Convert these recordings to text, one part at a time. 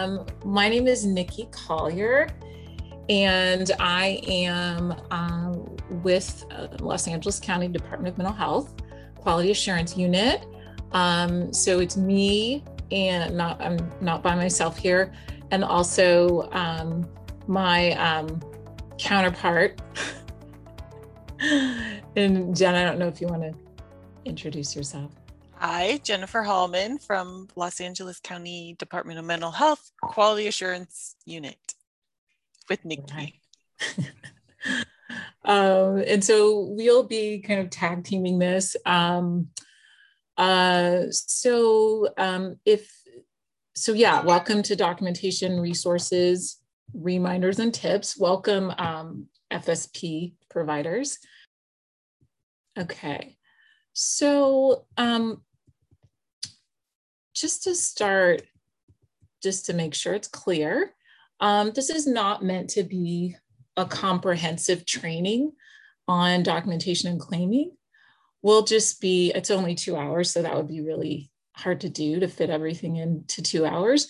Um, my name is Nikki Collier, and I am um, with uh, Los Angeles County Department of Mental Health Quality Assurance Unit. Um, so it's me, and not I'm not by myself here, and also um, my um, counterpart. and Jen, I don't know if you want to introduce yourself. Hi, Jennifer Hallman from Los Angeles County Department of Mental Health Quality Assurance Unit with Nikki. Um, and so we'll be kind of tag teaming this. Um, uh, so um, if, so yeah, welcome to documentation resources, reminders and tips. Welcome um, FSP providers. Okay. So um, just to start, just to make sure it's clear, um, this is not meant to be a comprehensive training on documentation and claiming. We'll just be, it's only two hours, so that would be really hard to do to fit everything into two hours.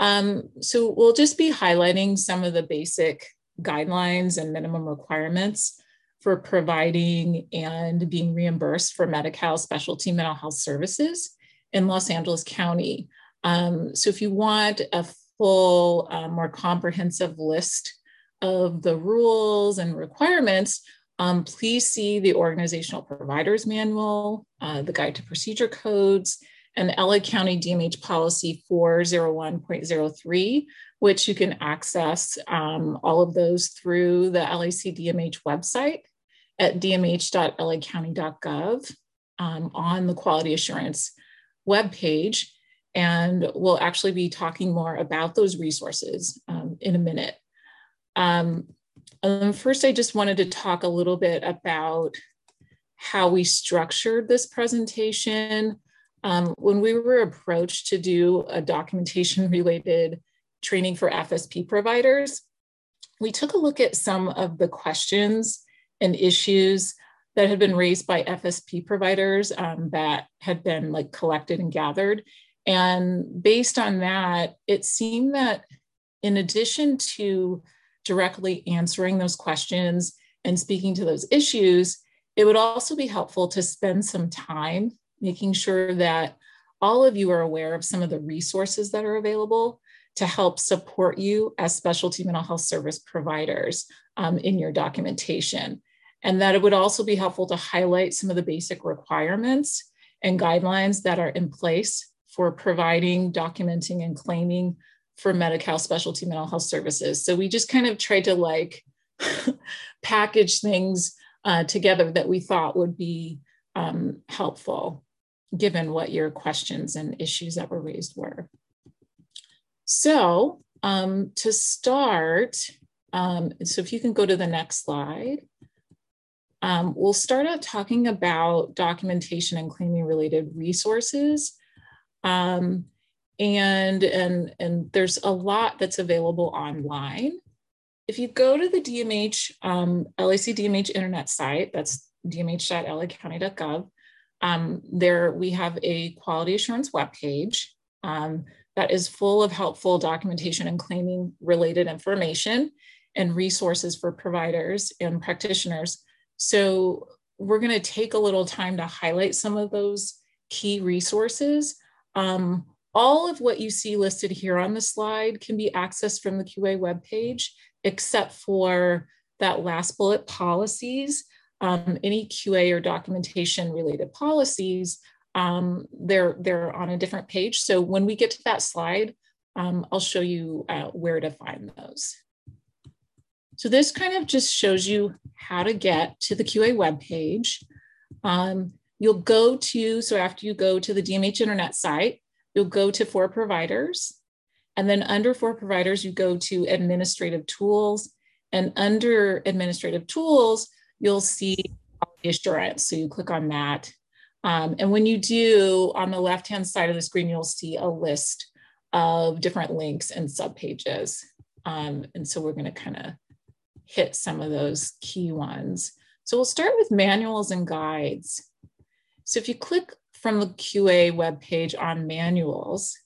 Um, so we'll just be highlighting some of the basic guidelines and minimum requirements for providing and being reimbursed for Medi-Cal specialty mental health services in Los Angeles County. Um, so if you want a full, uh, more comprehensive list of the rules and requirements, um, please see the Organizational Providers Manual, uh, the Guide to Procedure Codes, and LA County DMH Policy 401.03, which you can access um, all of those through the LAC DMH website at dmh.lacounty.gov um, on the quality assurance webpage. And we'll actually be talking more about those resources um, in a minute. Um, um, first, I just wanted to talk a little bit about how we structured this presentation. Um, when we were approached to do a documentation related training for FSP providers, we took a look at some of the questions and issues that had been raised by FSP providers um, that had been like collected and gathered. And based on that, it seemed that in addition to directly answering those questions and speaking to those issues, it would also be helpful to spend some time making sure that all of you are aware of some of the resources that are available to help support you as specialty mental health service providers um, in your documentation and that it would also be helpful to highlight some of the basic requirements and guidelines that are in place for providing, documenting, and claiming for Medi-Cal specialty mental health services. So we just kind of tried to like package things uh, together that we thought would be um, helpful given what your questions and issues that were raised were. So um, to start, um, so if you can go to the next slide. Um, we'll start out talking about documentation and claiming related resources. Um, and, and, and there's a lot that's available online. If you go to the DMH, um, LAC DMH internet site, that's dmh.lacounty.gov, um, there we have a quality assurance webpage um, that is full of helpful documentation and claiming related information and resources for providers and practitioners so we're going to take a little time to highlight some of those key resources. Um, all of what you see listed here on the slide can be accessed from the QA webpage, except for that last bullet policies. Um, any QA or documentation related policies, um, they're, they're on a different page. So when we get to that slide, um, I'll show you uh, where to find those. So this kind of just shows you how to get to the QA webpage. Um, you'll go to, so after you go to the DMH internet site, you'll go to for providers. And then under for providers, you go to administrative tools. And under administrative tools, you'll see assurance. So you click on that. Um, and when you do, on the left-hand side of the screen, you'll see a list of different links and subpages. Um, and so we're gonna kind of hit some of those key ones. So we'll start with manuals and guides. So if you click from the QA webpage on manuals,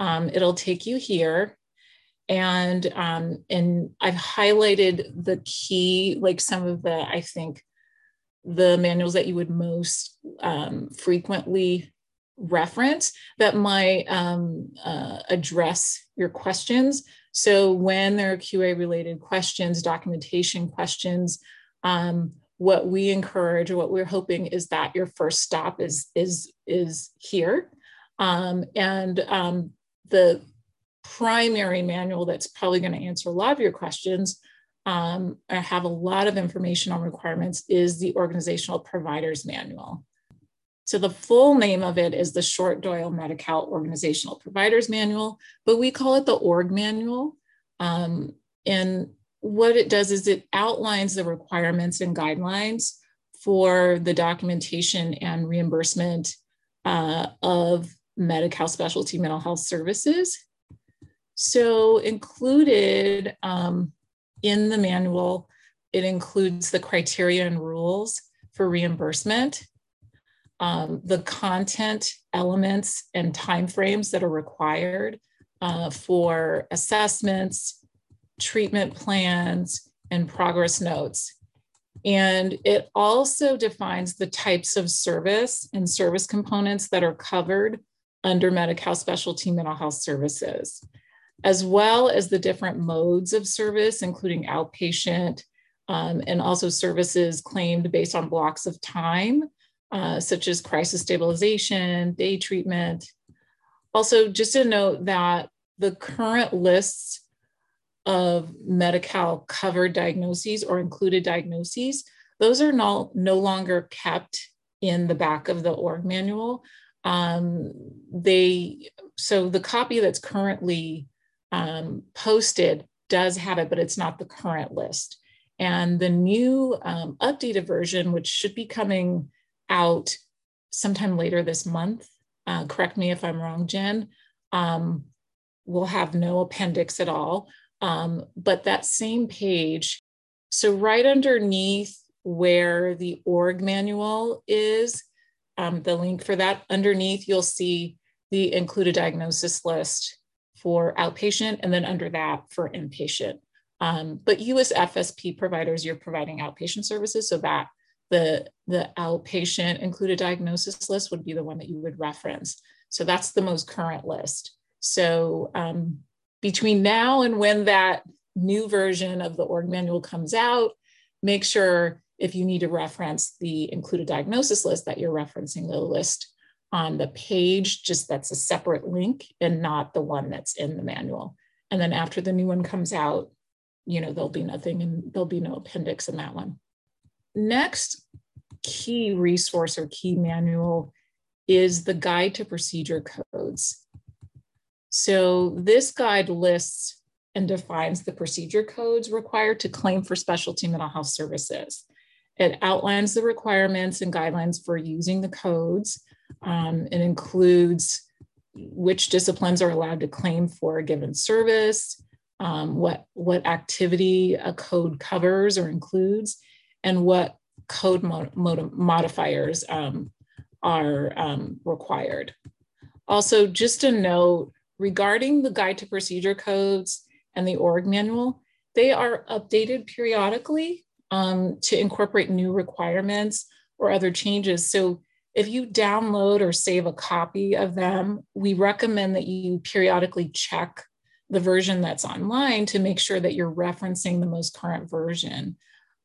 um, it'll take you here. and um, and I've highlighted the key, like some of the I think the manuals that you would most um, frequently reference that might um, uh, address your questions. So when there are QA related questions, documentation questions, um, what we encourage or what we're hoping is that your first stop is is is here. Um, and um, the primary manual that's probably going to answer a lot of your questions um, have a lot of information on requirements is the organizational providers manual so the full name of it is the short doyle medi-cal organizational providers manual but we call it the org manual um, and what it does is it outlines the requirements and guidelines for the documentation and reimbursement uh, of Medi-Cal specialty mental health services. So included um, in the manual, it includes the criteria and rules for reimbursement, um, the content elements and timeframes that are required uh, for assessments, treatment plans, and progress notes. And it also defines the types of service and service components that are covered under Medi-Cal specialty mental health services, as well as the different modes of service, including outpatient um, and also services claimed based on blocks of time, uh, such as crisis stabilization, day treatment. Also, just to note that the current lists of Medi-Cal covered diagnoses or included diagnoses, those are no, no longer kept in the back of the org manual. Um, they so the copy that's currently um, posted does have it, but it's not the current list. And the new um, updated version, which should be coming out sometime later this month, uh, correct me if I'm wrong, Jen, um, will have no appendix at all. Um, but that same page, so right underneath where the org manual is, um, the link for that, underneath you'll see the included diagnosis list for outpatient and then under that for inpatient. Um, but you as FSP providers, you're providing outpatient services so that the, the outpatient included diagnosis list would be the one that you would reference. So that's the most current list. So um, between now and when that new version of the org manual comes out, make sure if you need to reference the included diagnosis list that you're referencing the list on the page, just that's a separate link and not the one that's in the manual. And then after the new one comes out, you know, there'll be nothing and there'll be no appendix in that one. Next key resource or key manual is the guide to procedure codes. So this guide lists and defines the procedure codes required to claim for specialty mental health services. It outlines the requirements and guidelines for using the codes. Um, it includes which disciplines are allowed to claim for a given service, um, what, what activity a code covers or includes, and what code mod mod modifiers um, are um, required. Also, just a note, regarding the guide to procedure codes and the org manual, they are updated periodically um, to incorporate new requirements or other changes. So if you download or save a copy of them, we recommend that you periodically check the version that's online to make sure that you're referencing the most current version.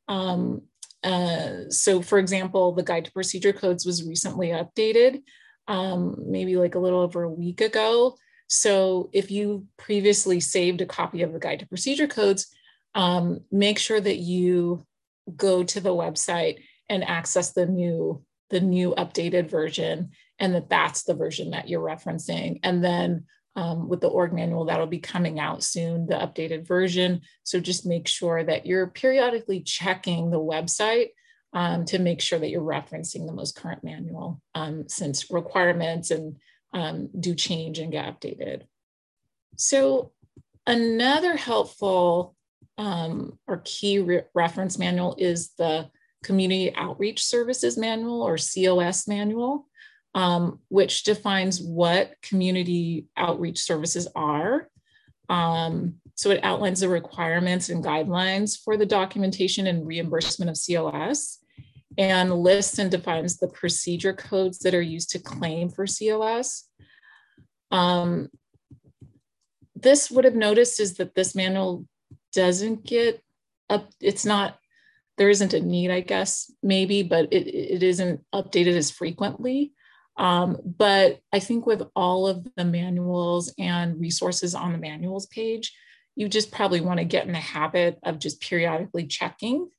Um, uh, so for example, the guide to procedure codes was recently updated, um, maybe like a little over a week ago. So if you previously saved a copy of the guide to procedure codes, um, make sure that you go to the website and access the new the new updated version and that that's the version that you're referencing and then um, with the org manual that'll be coming out soon the updated version so just make sure that you're periodically checking the website um, to make sure that you're referencing the most current manual um, since requirements and um, do change and get updated. So another helpful um, or key re reference manual is the Community Outreach Services Manual or COS manual, um, which defines what community outreach services are. Um, So it outlines the requirements and guidelines for the documentation and reimbursement of COS and lists and defines the procedure codes that are used to claim for COS. Um, this would have noticed is that this manual doesn't get up, it's not, there isn't a need, I guess, maybe, but it, it isn't updated as frequently. Um, but I think with all of the manuals and resources on the manuals page, you just probably want to get in the habit of just periodically checking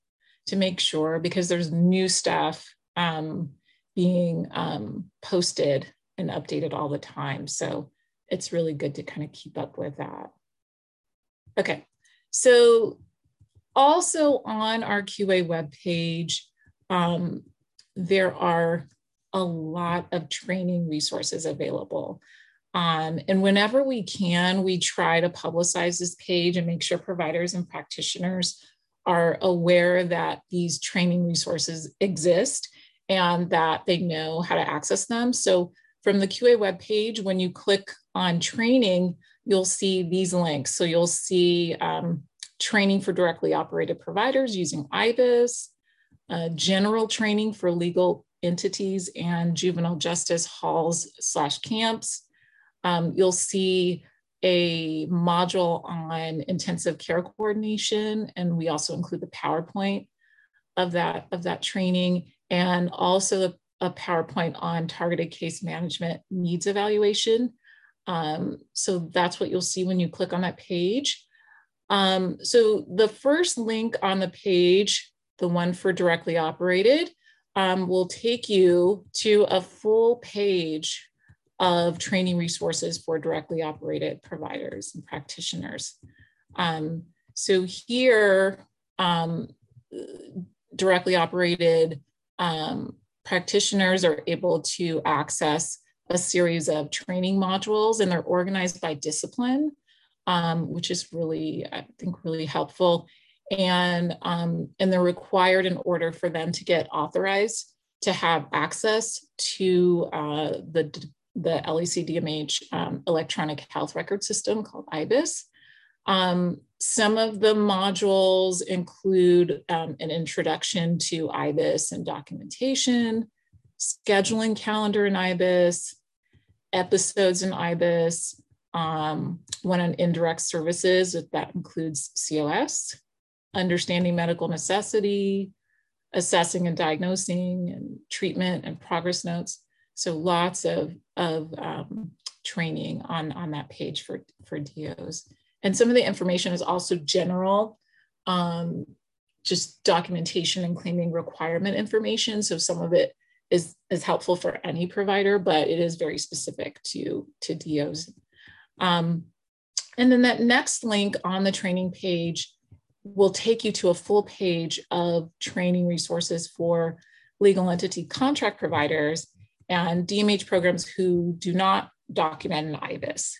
to make sure because there's new stuff um, being um, posted and updated all the time. So it's really good to kind of keep up with that. Okay, so also on our QA webpage, um, there are a lot of training resources available. Um, and whenever we can, we try to publicize this page and make sure providers and practitioners are aware that these training resources exist and that they know how to access them. So from the QA webpage, when you click on training, you'll see these links. So you'll see um, training for directly operated providers using IBIS, uh, general training for legal entities and juvenile justice halls slash camps. Um, you'll see a module on intensive care coordination, and we also include the PowerPoint of that, of that training, and also a PowerPoint on targeted case management needs evaluation. Um, so that's what you'll see when you click on that page. Um, so the first link on the page, the one for directly operated, um, will take you to a full page of training resources for directly operated providers and practitioners. Um, so here, um, directly operated um, practitioners are able to access a series of training modules and they're organized by discipline, um, which is really, I think, really helpful and um, and they're required in order for them to get authorized to have access to uh, the the LAC um, electronic health record system called IBIS. Um, some of the modules include um, an introduction to IBIS and documentation, scheduling calendar in IBIS, episodes in IBIS, um, one on indirect services, that includes COS, understanding medical necessity, assessing and diagnosing and treatment and progress notes. So lots of, of um, training on, on that page for, for DOs. And some of the information is also general, um, just documentation and claiming requirement information. So some of it is, is helpful for any provider, but it is very specific to, to DOs. Um, and then that next link on the training page will take you to a full page of training resources for legal entity contract providers and DMH programs who do not document an IBIS.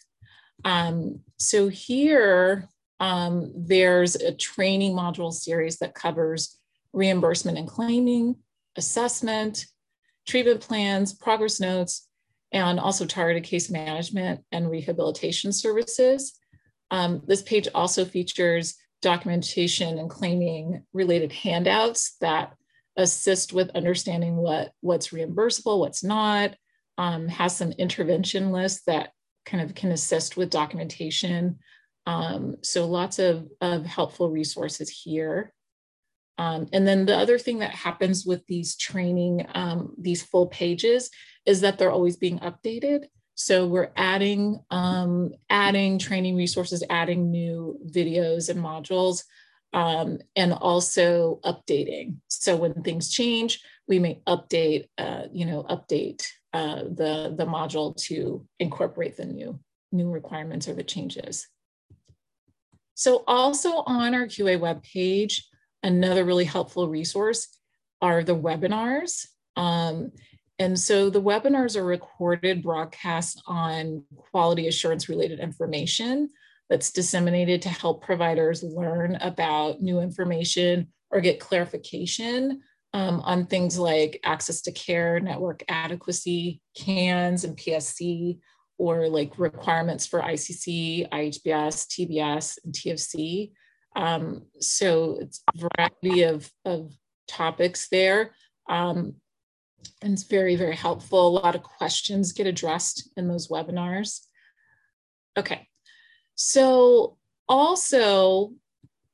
Um, so here, um, there's a training module series that covers reimbursement and claiming, assessment, treatment plans, progress notes, and also targeted case management and rehabilitation services. Um, this page also features documentation and claiming related handouts that assist with understanding what, what's reimbursable, what's not, um, has some intervention lists that kind of can assist with documentation. Um, so lots of, of helpful resources here. Um, and then the other thing that happens with these training, um, these full pages, is that they're always being updated. So we're adding, um, adding training resources, adding new videos and modules, um, and also updating. So when things change, we may update, uh, you know, update uh, the, the module to incorporate the new, new requirements or the changes. So also on our QA web page, another really helpful resource are the webinars. Um, and so the webinars are recorded broadcasts on quality assurance related information that's disseminated to help providers learn about new information or get clarification um, on things like access to care, network adequacy, CANS, and PSC, or like requirements for ICC, IHBS, TBS, and TFC. Um, so it's a variety of, of topics there. Um, and it's very, very helpful. A lot of questions get addressed in those webinars. Okay, so also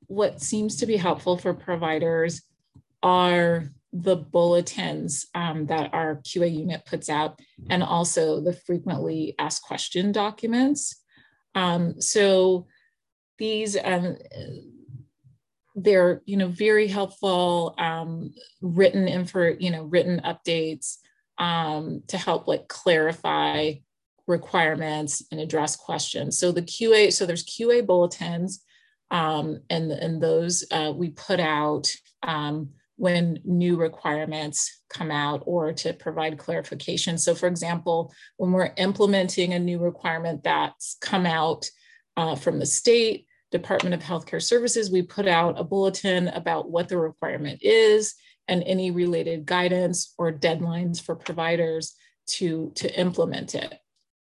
what seems to be helpful for providers are the bulletins um, that our QA unit puts out and also the frequently asked question documents. Um, so these, um, they're, you know, very helpful um, written info, you know, written updates um, to help like clarify requirements and address questions. So the QA, so there's QA bulletins um, and, and those uh, we put out um, when new requirements come out or to provide clarification. So for example, when we're implementing a new requirement that's come out uh, from the state, Department of Healthcare Services, we put out a bulletin about what the requirement is and any related guidance or deadlines for providers to, to implement it.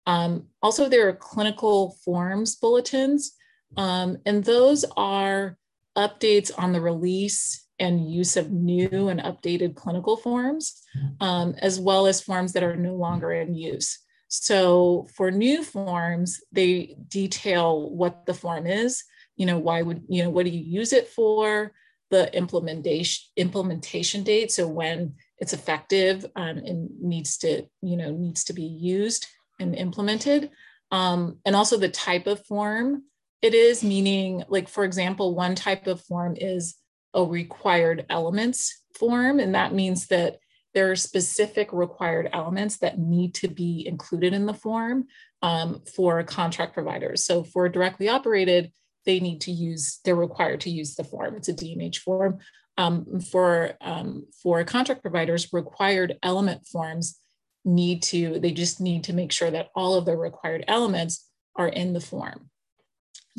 Um, also, there are clinical forms bulletins, um, and those are updates on the release and use of new and updated clinical forms, um, as well as forms that are no longer in use. So for new forms, they detail what the form is, you know, why would, you know, what do you use it for, the implementation implementation date, so when it's effective um, and needs to, you know, needs to be used and implemented, um, and also the type of form it is, meaning like, for example, one type of form is a required elements form. And that means that there are specific required elements that need to be included in the form um, for contract providers. So for directly operated, they need to use, they're required to use the form. It's a DMH form. Um, for, um, for contract providers, required element forms need to, they just need to make sure that all of the required elements are in the form.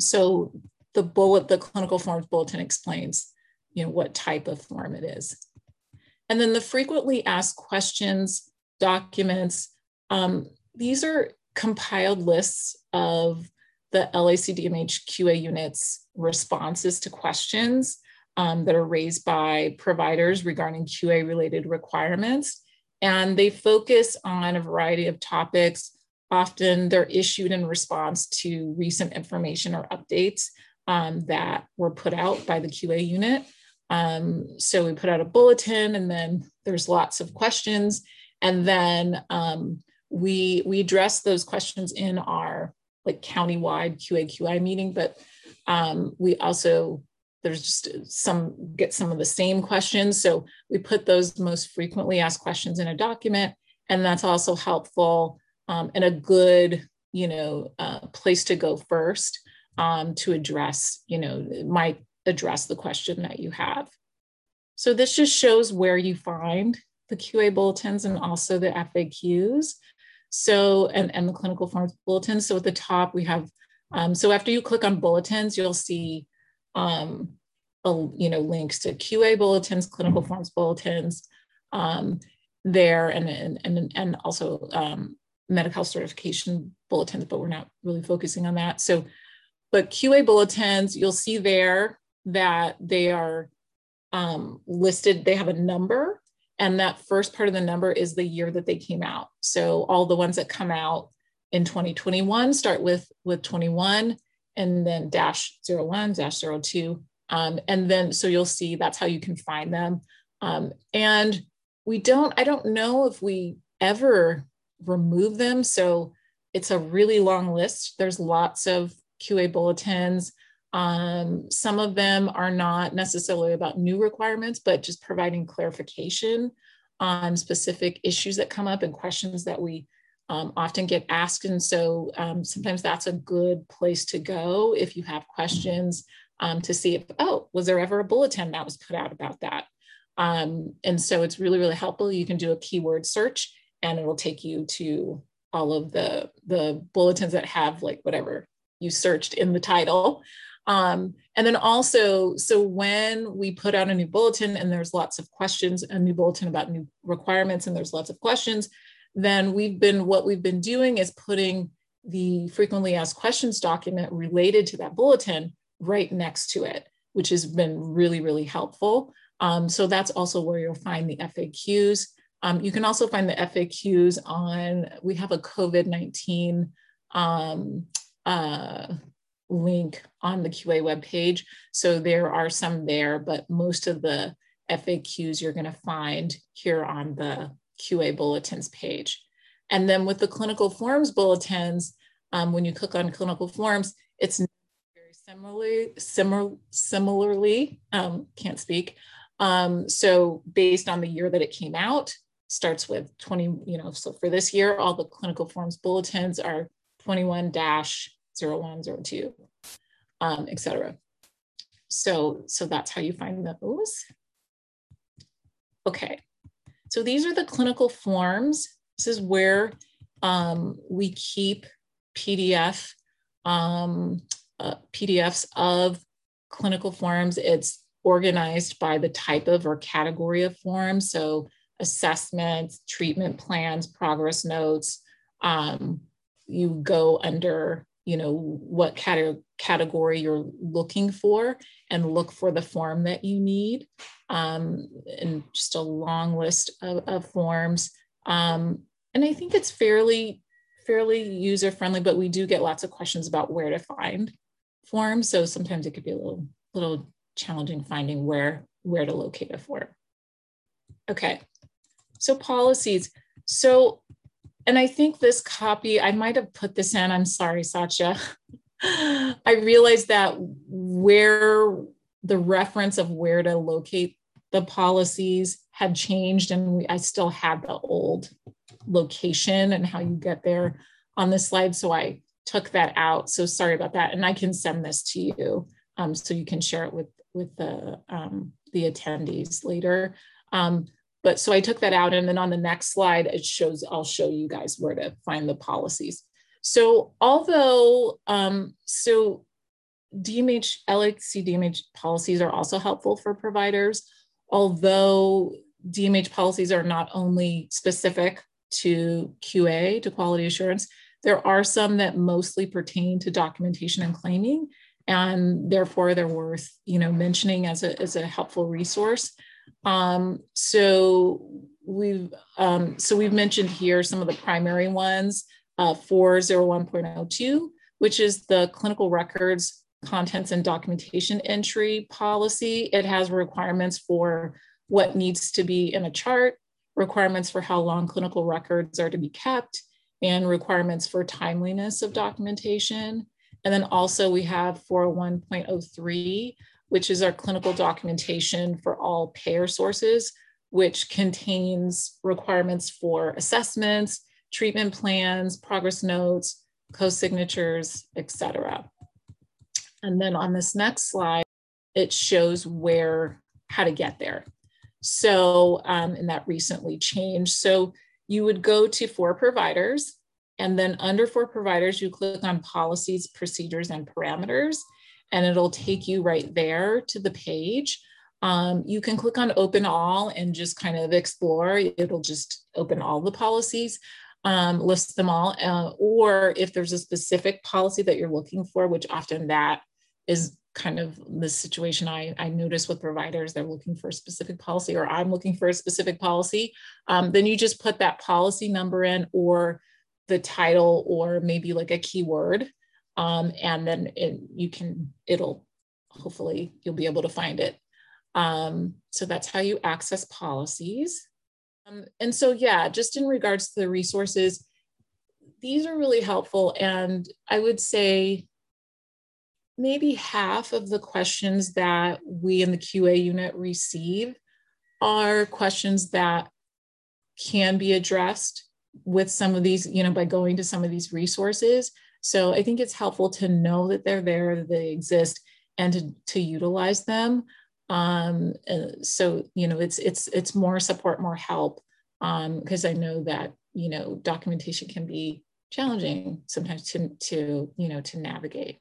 So the bullet, the clinical forms bulletin explains you know, what type of form it is. And then the frequently asked questions documents, um, these are compiled lists of the LACDMH QA unit's responses to questions um, that are raised by providers regarding QA related requirements. And they focus on a variety of topics. Often they're issued in response to recent information or updates um, that were put out by the QA unit. Um, so we put out a bulletin and then there's lots of questions. And then um, we, we address those questions in our like countywide QAQI meeting, but um, we also, there's just some, get some of the same questions. So we put those most frequently asked questions in a document and that's also helpful um, and a good, you know, uh, place to go first um, to address, you know, might address the question that you have. So this just shows where you find the QA bulletins and also the FAQs. So, and, and the clinical forms bulletins. So at the top we have, um, so after you click on bulletins, you'll see, um, a, you know, links to QA bulletins, clinical forms bulletins um, there, and, and, and, and also um, medical certification bulletins, but we're not really focusing on that. So, but QA bulletins, you'll see there that they are um, listed, they have a number, and that first part of the number is the year that they came out. So all the ones that come out in 2021 start with, with 21 and then dash 01, dash 02. Um, and then, so you'll see that's how you can find them. Um, and we don't, I don't know if we ever remove them. So it's a really long list. There's lots of QA bulletins. Um, some of them are not necessarily about new requirements, but just providing clarification on specific issues that come up and questions that we um, often get asked. And so um, sometimes that's a good place to go if you have questions um, to see if, oh, was there ever a bulletin that was put out about that? Um, and so it's really, really helpful. You can do a keyword search and it will take you to all of the, the bulletins that have like whatever you searched in the title. Um, and then also, so when we put out a new bulletin and there's lots of questions, a new bulletin about new requirements, and there's lots of questions, then we've been, what we've been doing is putting the frequently asked questions document related to that bulletin right next to it, which has been really, really helpful. Um, so that's also where you'll find the FAQs. Um, you can also find the FAQs on, we have a COVID-19 um, uh, link on the QA webpage. So there are some there, but most of the FAQs you're gonna find here on the QA bulletins page. And then with the clinical forms bulletins, um, when you click on clinical forms, it's very similarly, similar, similarly, um, can't speak. Um, so based on the year that it came out, starts with 20, you know, so for this year, all the clinical forms bulletins are 21 0102, um, et cetera. So, so that's how you find those. Okay, so these are the clinical forms. This is where um, we keep PDF, um, uh, PDFs of clinical forms. It's organized by the type of or category of form. So assessments, treatment plans, progress notes. Um, you go under, you know, what cate category you're looking for and look for the form that you need. Um, and just a long list of, of forms. Um, and I think it's fairly, fairly user friendly, but we do get lots of questions about where to find forms. So sometimes it could be a little, little challenging finding where, where to locate a form. Okay, so policies. So, and I think this copy, I might have put this in, I'm sorry, Satya. I realized that where the reference of where to locate the policies had changed and we, I still had the old location and how you get there on the slide. So I took that out. So sorry about that. And I can send this to you um, so you can share it with, with the, um, the attendees later. Um, but so I took that out and then on the next slide, it shows, I'll show you guys where to find the policies. So although, um, so DMH, LAC DMH policies are also helpful for providers, although DMH policies are not only specific to QA, to quality assurance, there are some that mostly pertain to documentation and claiming, and therefore they're worth you know mentioning as a, as a helpful resource. Um, so we've um, so we've mentioned here some of the primary ones, uh, 401.02, which is the clinical records contents and documentation entry policy. It has requirements for what needs to be in a chart, requirements for how long clinical records are to be kept, and requirements for timeliness of documentation. And then also we have 401.03, which is our clinical documentation for all payer sources, which contains requirements for assessments, treatment plans, progress notes, co-signatures, et cetera. And then on this next slide, it shows where, how to get there. So, um, and that recently changed. So you would go to for providers, and then under for providers, you click on policies, procedures, and parameters, and it'll take you right there to the page. Um, you can click on open all and just kind of explore. It'll just open all the policies, um, list them all. Uh, or if there's a specific policy that you're looking for, which often that is kind of the situation I, I notice with providers, they're looking for a specific policy or I'm looking for a specific policy, um, then you just put that policy number in or the title or maybe like a keyword. Um, and then it, you can, it'll hopefully you'll be able to find it. Um, so that's how you access policies. Um, and so, yeah, just in regards to the resources, these are really helpful. And I would say maybe half of the questions that we in the QA unit receive are questions that can be addressed with some of these, you know, by going to some of these resources. So I think it's helpful to know that they're there, that they exist, and to, to utilize them. Um, so you know, it's it's it's more support, more help, because um, I know that you know documentation can be challenging sometimes to to you know to navigate.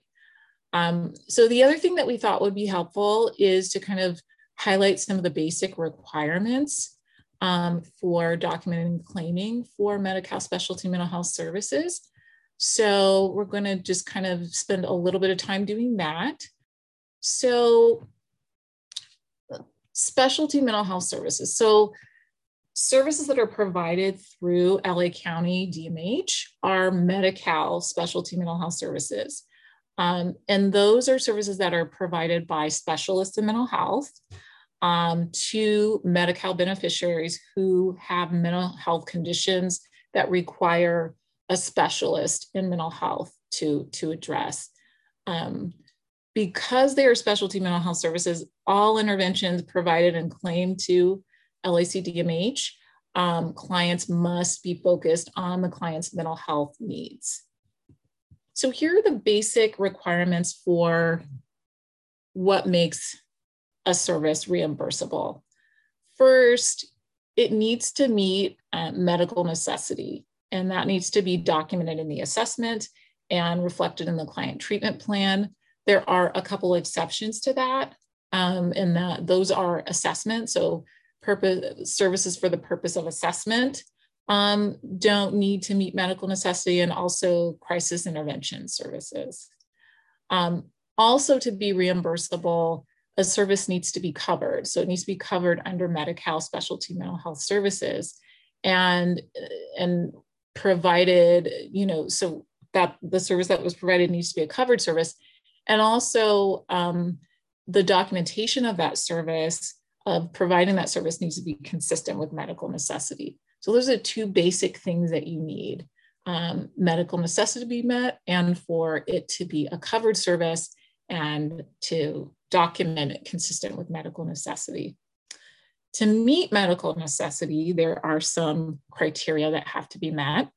Um, so the other thing that we thought would be helpful is to kind of highlight some of the basic requirements um, for documenting claiming for Medi-Cal specialty mental health services. So we're going to just kind of spend a little bit of time doing that. So specialty mental health services. So services that are provided through LA County DMH are Medi-Cal specialty mental health services. Um, and those are services that are provided by specialists in mental health um, to Medi-Cal beneficiaries who have mental health conditions that require a specialist in mental health to, to address. Um, because they are specialty mental health services, all interventions provided and claimed to LACDMH, um, clients must be focused on the client's mental health needs. So here are the basic requirements for what makes a service reimbursable. First, it needs to meet uh, medical necessity, and that needs to be documented in the assessment and reflected in the client treatment plan. There are a couple exceptions to that, um, and that those are assessments. So, purpose services for the purpose of assessment um, don't need to meet medical necessity, and also crisis intervention services. Um, also, to be reimbursable, a service needs to be covered. So it needs to be covered under Medi-Cal specialty mental health services and, and provided, you know, so that the service that was provided needs to be a covered service. And also um, the documentation of that service, of providing that service needs to be consistent with medical necessity. So those are two basic things that you need. Um, medical necessity to be met and for it to be a covered service and to document it consistent with medical necessity. To meet medical necessity, there are some criteria that have to be met.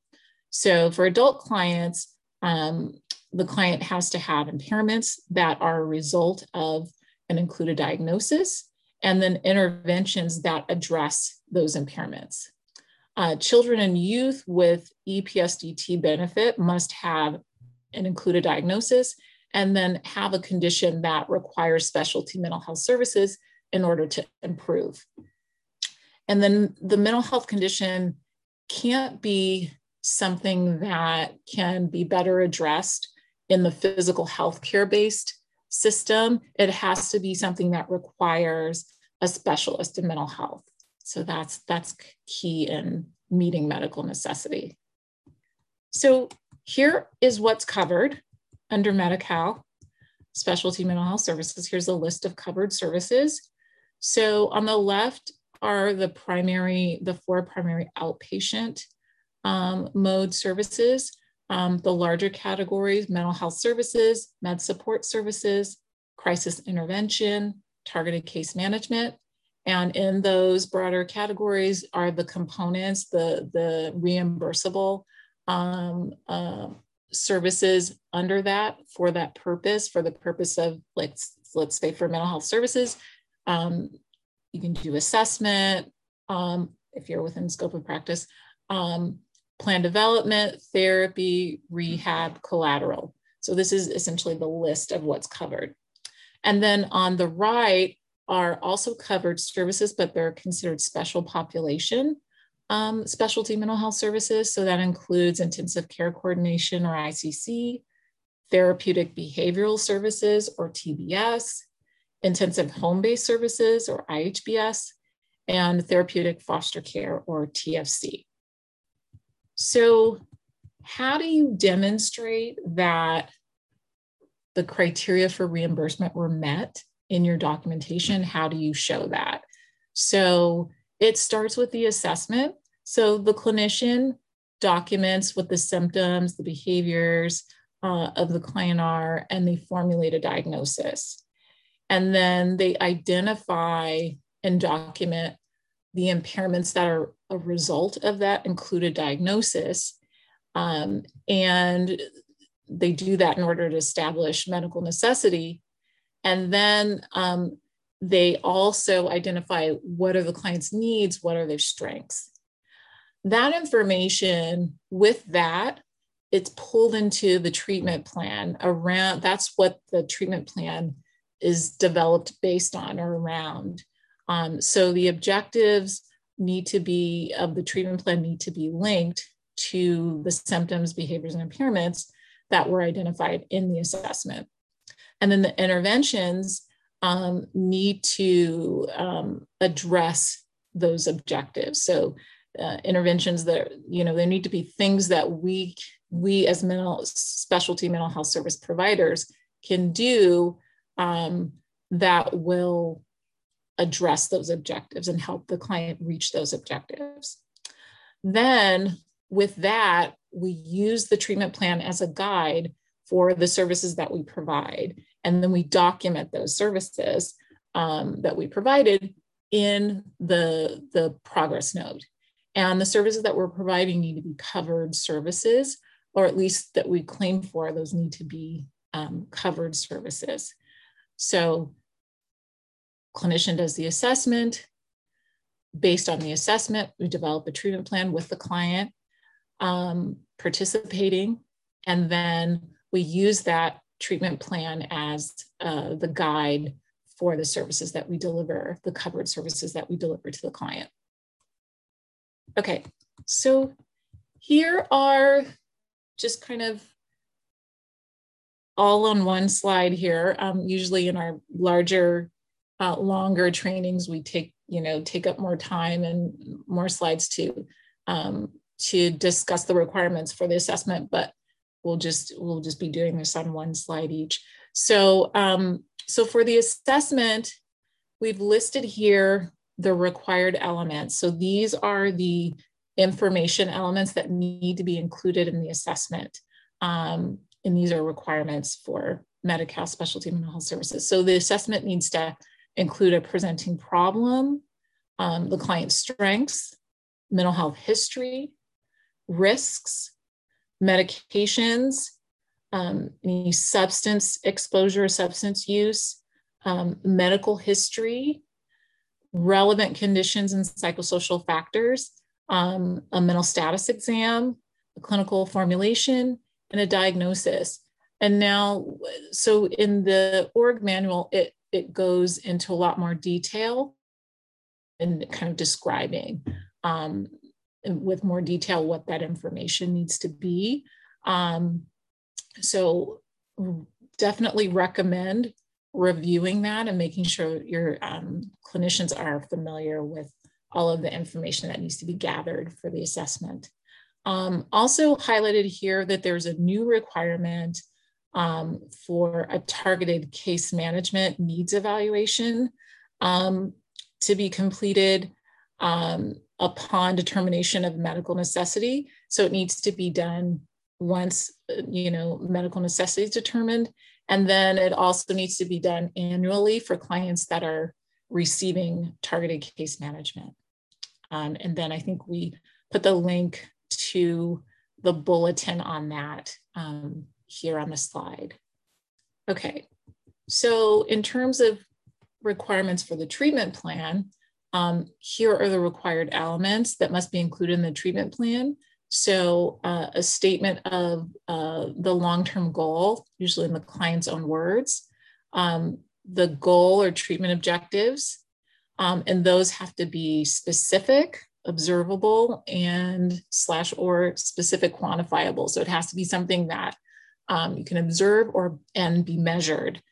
So for adult clients, um, the client has to have impairments that are a result of an included diagnosis and then interventions that address those impairments. Uh, children and youth with EPSDT benefit must have an included diagnosis and then have a condition that requires specialty mental health services in order to improve. And then the mental health condition can't be something that can be better addressed in the physical health care based system. It has to be something that requires a specialist in mental health. So that's that's key in meeting medical necessity. So here is what's covered under Medi-Cal, specialty mental health services, here's a list of covered services. So on the left are the primary, the four primary outpatient um, mode services. Um, the larger categories, mental health services, med support services, crisis intervention, targeted case management. And in those broader categories are the components, the, the reimbursable um, uh, services under that for that purpose, for the purpose of let's let's say for mental health services. Um, you can do assessment um, if you're within scope of practice, um, plan development, therapy, rehab, collateral. So this is essentially the list of what's covered. And then on the right are also covered services, but they're considered special population um, specialty mental health services. So that includes intensive care coordination or ICC, therapeutic behavioral services or TBS, intensive home based services or IHBS, and therapeutic foster care or TFC. So, how do you demonstrate that the criteria for reimbursement were met in your documentation? How do you show that? So, it starts with the assessment. So the clinician documents what the symptoms, the behaviors uh, of the client are, and they formulate a diagnosis. And then they identify and document the impairments that are a result of that included diagnosis. Um, and they do that in order to establish medical necessity. And then um, they also identify what are the client's needs, what are their strengths. That information, with that, it's pulled into the treatment plan around that's what the treatment plan is developed based on or around. Um, so the objectives need to be of the treatment plan need to be linked to the symptoms, behaviors, and impairments that were identified in the assessment. And then the interventions um, need to um, address those objectives. So uh, interventions that you know there need to be things that we we as mental specialty mental health service providers can do um, that will address those objectives and help the client reach those objectives. Then, with that, we use the treatment plan as a guide for the services that we provide. And then we document those services um, that we provided in the, the progress note. And the services that we're providing need to be covered services, or at least that we claim for, those need to be um, covered services. So clinician does the assessment. Based on the assessment, we develop a treatment plan with the client um, participating, and then we use that treatment plan as uh, the guide for the services that we deliver, the covered services that we deliver to the client. Okay, so here are just kind of all on one slide here. Um, usually in our larger, uh, longer trainings, we take, you know, take up more time and more slides to, um, to discuss the requirements for the assessment, but we'll just, we'll just be doing this on one slide each. So, um, so for the assessment, we've listed here the required elements. So these are the information elements that need to be included in the assessment. Um, and these are requirements for Medi-Cal specialty mental health services. So the assessment needs to include a presenting problem, um, the client's strengths, mental health history, risks, medications, um, any substance exposure, substance use, um, medical history, relevant conditions and psychosocial factors, um, a mental status exam, a clinical formulation, and a diagnosis. And now, so in the org manual, it, it goes into a lot more detail and kind of describing um, with more detail what that information needs to be. Um, so definitely recommend reviewing that and making sure your um, clinicians are familiar with all of the information that needs to be gathered for the assessment. Um, also highlighted here that there's a new requirement um, for a targeted case management needs evaluation um, to be completed um, upon determination of medical necessity. So it needs to be done once, you know, medical necessity is determined. And then it also needs to be done annually for clients that are receiving targeted case management. Um, and then I think we put the link to the bulletin on that um, here on the slide. Okay, so in terms of requirements for the treatment plan, um, here are the required elements that must be included in the treatment plan. So uh, a statement of uh, the long-term goal, usually in the client's own words, um, the goal or treatment objectives, um, and those have to be specific, observable, and slash or specific quantifiable. So it has to be something that um, you can observe or and be measured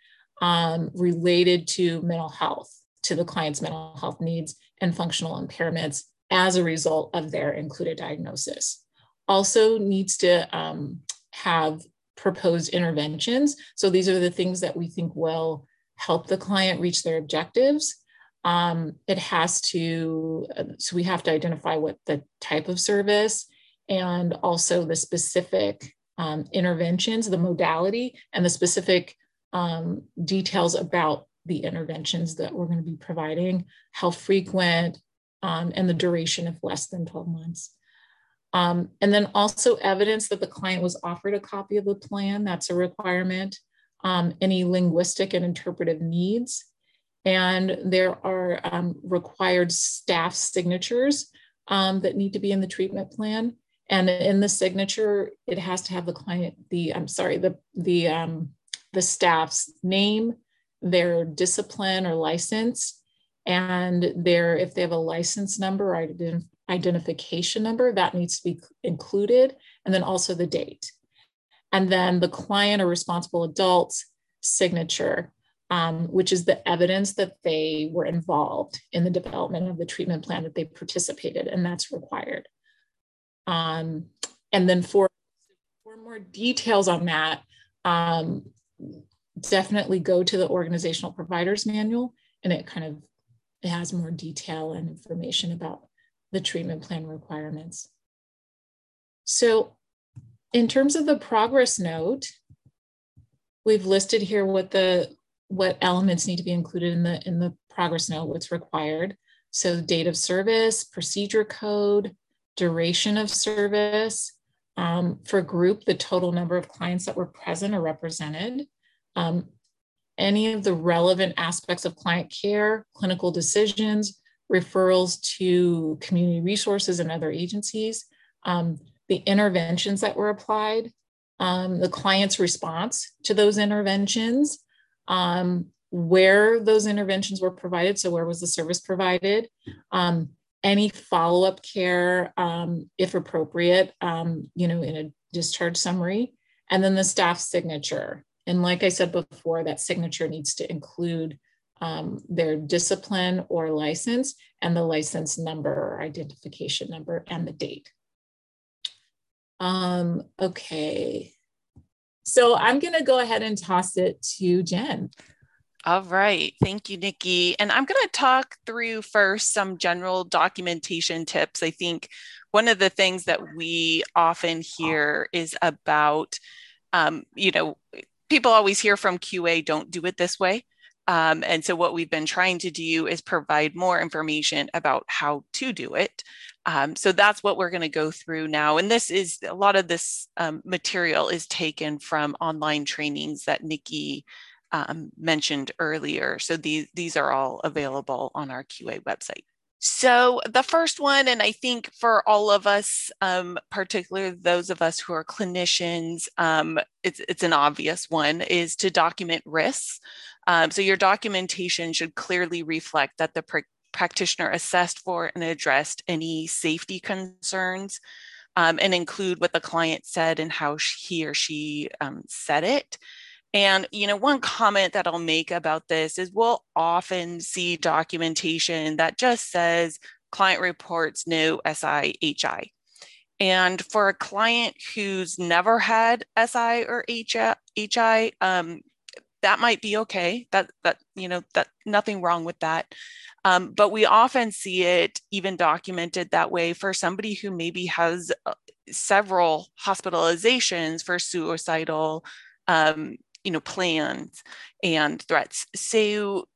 um, related to mental health, to the client's mental health needs and functional impairments as a result of their included diagnosis also needs to um, have proposed interventions. So these are the things that we think will help the client reach their objectives. Um, it has to, so we have to identify what the type of service and also the specific um, interventions, the modality, and the specific um, details about the interventions that we're going to be providing, how frequent, um, and the duration of less than 12 months. Um, and then also evidence that the client was offered a copy of the plan, that's a requirement. Um, any linguistic and interpretive needs. And there are um, required staff signatures um, that need to be in the treatment plan. And in the signature, it has to have the client, the, I'm sorry, the, the, um, the staff's name, their discipline or license, and their, if they have a license number or identification number that needs to be included, and then also the date. And then the client or responsible adult's signature, um, which is the evidence that they were involved in the development of the treatment plan that they participated, and that's required. Um, and then for, for more details on that, um, definitely go to the organizational providers manual and it kind of it has more detail and information about the treatment plan requirements. So in terms of the progress note, we've listed here what the what elements need to be included in the in the progress note, what's required. So date of service, procedure code, duration of service, um, for group, the total number of clients that were present or represented, um, any of the relevant aspects of client care, clinical decisions, referrals to community resources and other agencies, um, the interventions that were applied, um, the client's response to those interventions, um, where those interventions were provided. So, where was the service provided? Um, any follow-up care, um, if appropriate, um, you know, in a discharge summary, and then the staff signature. And like I said before, that signature needs to include um, their discipline or license and the license number or identification number and the date. Um, okay. So I'm going to go ahead and toss it to Jen. All right. Thank you, Nikki. And I'm going to talk through first some general documentation tips. I think one of the things that we often hear is about, um, you know, people always hear from QA, don't do it this way. Um, and so, what we've been trying to do is provide more information about how to do it. Um, so, that's what we're going to go through now. And this is a lot of this um, material is taken from online trainings that Nikki um, mentioned earlier. So these, these are all available on our QA website. So the first one, and I think for all of us, um, particularly those of us who are clinicians, um, it's, it's an obvious one, is to document risks. Um, so your documentation should clearly reflect that the pr practitioner assessed for and addressed any safety concerns um, and include what the client said and how he or she um, said it. And, you know, one comment that I'll make about this is we'll often see documentation that just says client reports no SIHI. And for a client who's never had SI or HI, um, that might be okay. That that you know that nothing wrong with that. Um, but we often see it even documented that way for somebody who maybe has uh, several hospitalizations for suicidal um, you know, plans and threats. So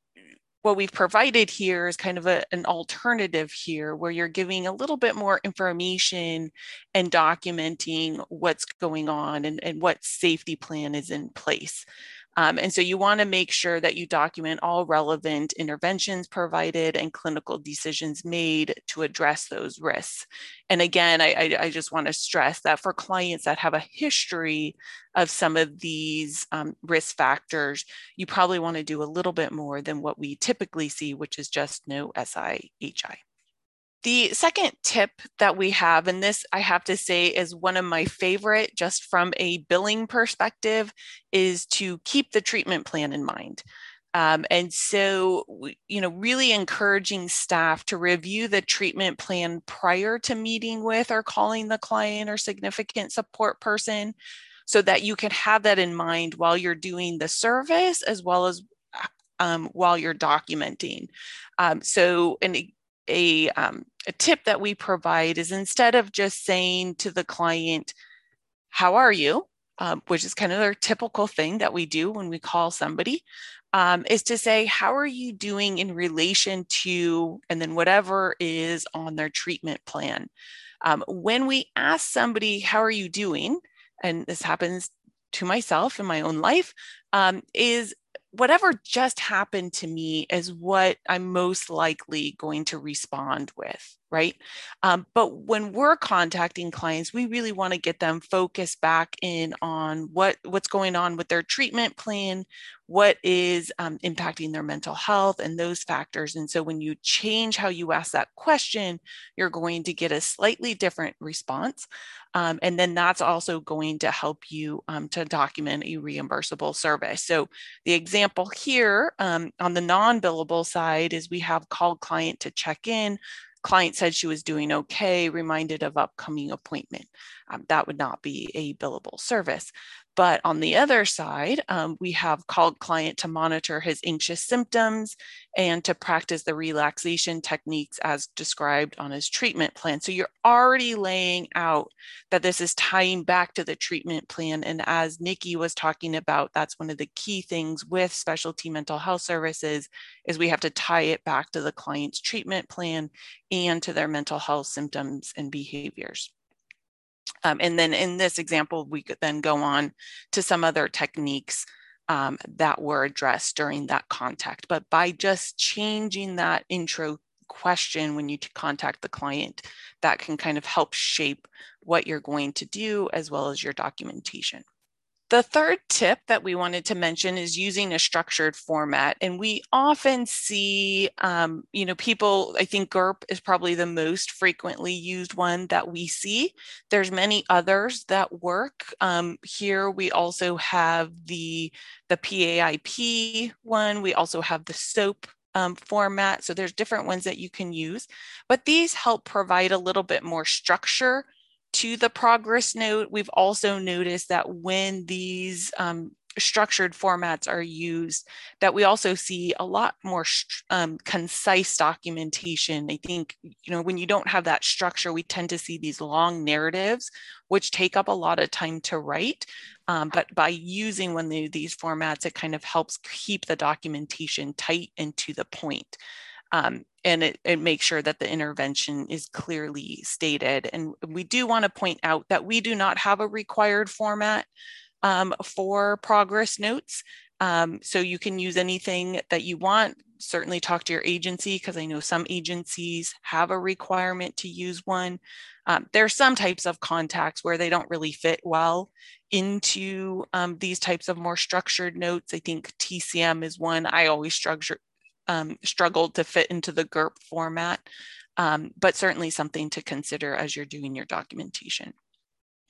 what we've provided here is kind of a, an alternative here where you're giving a little bit more information and documenting what's going on and, and what safety plan is in place. Um, and so you want to make sure that you document all relevant interventions provided and clinical decisions made to address those risks. And again, I, I, just want to stress that for clients that have a history of some of these um, risk factors, you probably want to do a little bit more than what we typically see, which is just no SIHI. The second tip that we have, and this I have to say is one of my favorite just from a billing perspective, is to keep the treatment plan in mind. Um, and so, you know, really encouraging staff to review the treatment plan prior to meeting with or calling the client or significant support person so that you can have that in mind while you're doing the service as well as um, while you're documenting. Um, so, and a, um, a tip that we provide is instead of just saying to the client, How are you? Um, which is kind of their typical thing that we do when we call somebody, um, is to say, How are you doing in relation to, and then whatever is on their treatment plan. Um, when we ask somebody, How are you doing? and this happens to myself in my own life, um, is whatever just happened to me is what I'm most likely going to respond with. Right? Um, but when we're contacting clients, we really want to get them focused back in on what what's going on with their treatment plan, what is um, impacting their mental health, and those factors. And so when you change how you ask that question, you're going to get a slightly different response. Um, and then that's also going to help you um, to document a reimbursable service. So the example here um, on the non-billable side is we have called client to check in client said she was doing okay, reminded of upcoming appointment. Um, that would not be a billable service. But on the other side, um, we have called client to monitor his anxious symptoms and to practice the relaxation techniques as described on his treatment plan. So you're already laying out that this is tying back to the treatment plan. And as Nikki was talking about, that's one of the key things with specialty mental health services is we have to tie it back to the client's treatment plan and to their mental health symptoms and behaviors. Um, and then in this example, we could then go on to some other techniques um, that were addressed during that contact. But by just changing that intro question when you contact the client, that can kind of help shape what you're going to do as well as your documentation. The third tip that we wanted to mention is using a structured format. And we often see, um, you know, people, I think GIRP is probably the most frequently used one that we see. There's many others that work. Um, here we also have the, the PAIP one. We also have the SOAP um, format. So there's different ones that you can use, but these help provide a little bit more structure to the progress note, we've also noticed that when these um, structured formats are used, that we also see a lot more um, concise documentation. I think, you know, when you don't have that structure, we tend to see these long narratives, which take up a lot of time to write. Um, but by using one of these formats, it kind of helps keep the documentation tight and to the point um, and it, makes sure that the intervention is clearly stated. And we do want to point out that we do not have a required format um, for progress notes. Um, so you can use anything that you want. Certainly talk to your agency because I know some agencies have a requirement to use one. Um, there are some types of contacts where they don't really fit well into um, these types of more structured notes. I think TCM is one I always structure, um, struggled to fit into the GIRP format, um, but certainly something to consider as you're doing your documentation.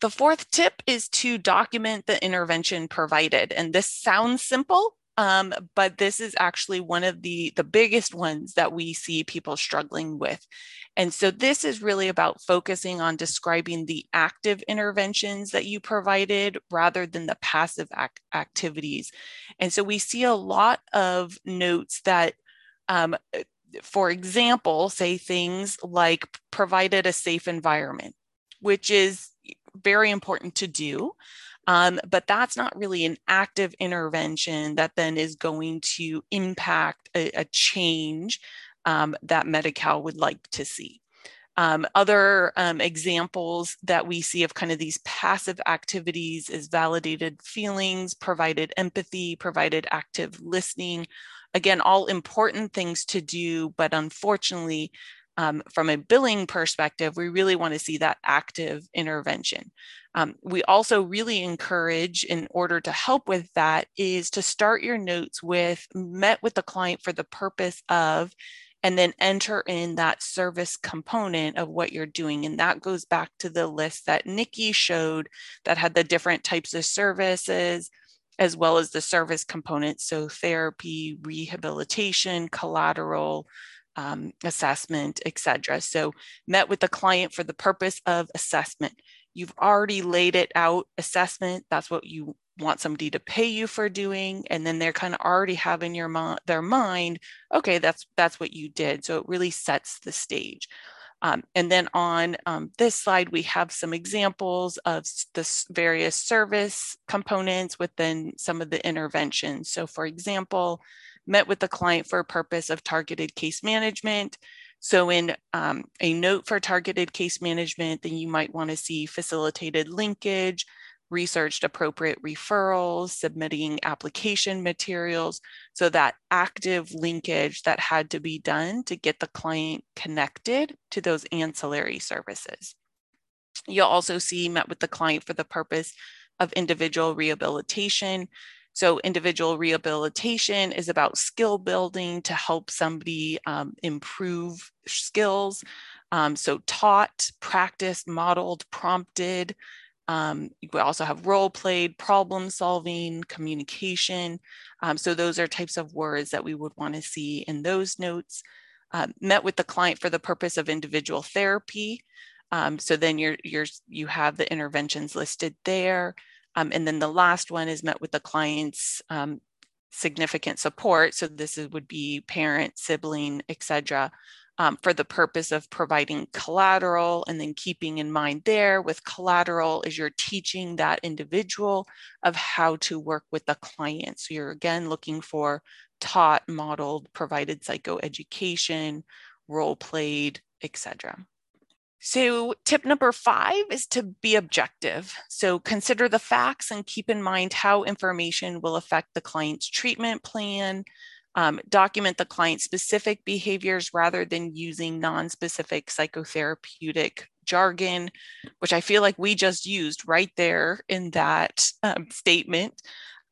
The fourth tip is to document the intervention provided. And this sounds simple, um, but this is actually one of the, the biggest ones that we see people struggling with. And so this is really about focusing on describing the active interventions that you provided rather than the passive ac activities. And so we see a lot of notes that um, for example, say things like provided a safe environment, which is very important to do. Um, but that's not really an active intervention that then is going to impact a, a change um, that Medi-Cal would like to see. Um, other um, examples that we see of kind of these passive activities is validated feelings, provided empathy, provided active listening, Again, all important things to do, but unfortunately, um, from a billing perspective, we really want to see that active intervention. Um, we also really encourage, in order to help with that, is to start your notes with met with the client for the purpose of, and then enter in that service component of what you're doing. And that goes back to the list that Nikki showed that had the different types of services, as well as the service component. So therapy, rehabilitation, collateral, um, assessment, etc. So met with the client for the purpose of assessment. You've already laid it out, assessment, that's what you want somebody to pay you for doing. And then they're kind of already having your their mind, okay, that's that's what you did. So it really sets the stage. Um, and then on um, this slide, we have some examples of the various service components within some of the interventions. So for example, met with the client for a purpose of targeted case management. So in um, a note for targeted case management, then you might wanna see facilitated linkage, researched appropriate referrals, submitting application materials. So that active linkage that had to be done to get the client connected to those ancillary services. You'll also see met with the client for the purpose of individual rehabilitation. So, individual rehabilitation is about skill building to help somebody um, improve skills. Um, so, taught, practiced, modeled, prompted. Um, we also have role played, problem solving, communication. Um, so, those are types of words that we would want to see in those notes. Uh, met with the client for the purpose of individual therapy. Um, so then you're, you're, you have the interventions listed there. Um, and then the last one is met with the client's um, significant support. So this is, would be parent, sibling, etc. Um, for the purpose of providing collateral and then keeping in mind there with collateral is you're teaching that individual of how to work with the client. So you're again looking for taught, modeled, provided psychoeducation, role played, etc. So, tip number five is to be objective. So, consider the facts and keep in mind how information will affect the client's treatment plan. Um, document the client specific behaviors rather than using non specific psychotherapeutic jargon, which I feel like we just used right there in that um, statement.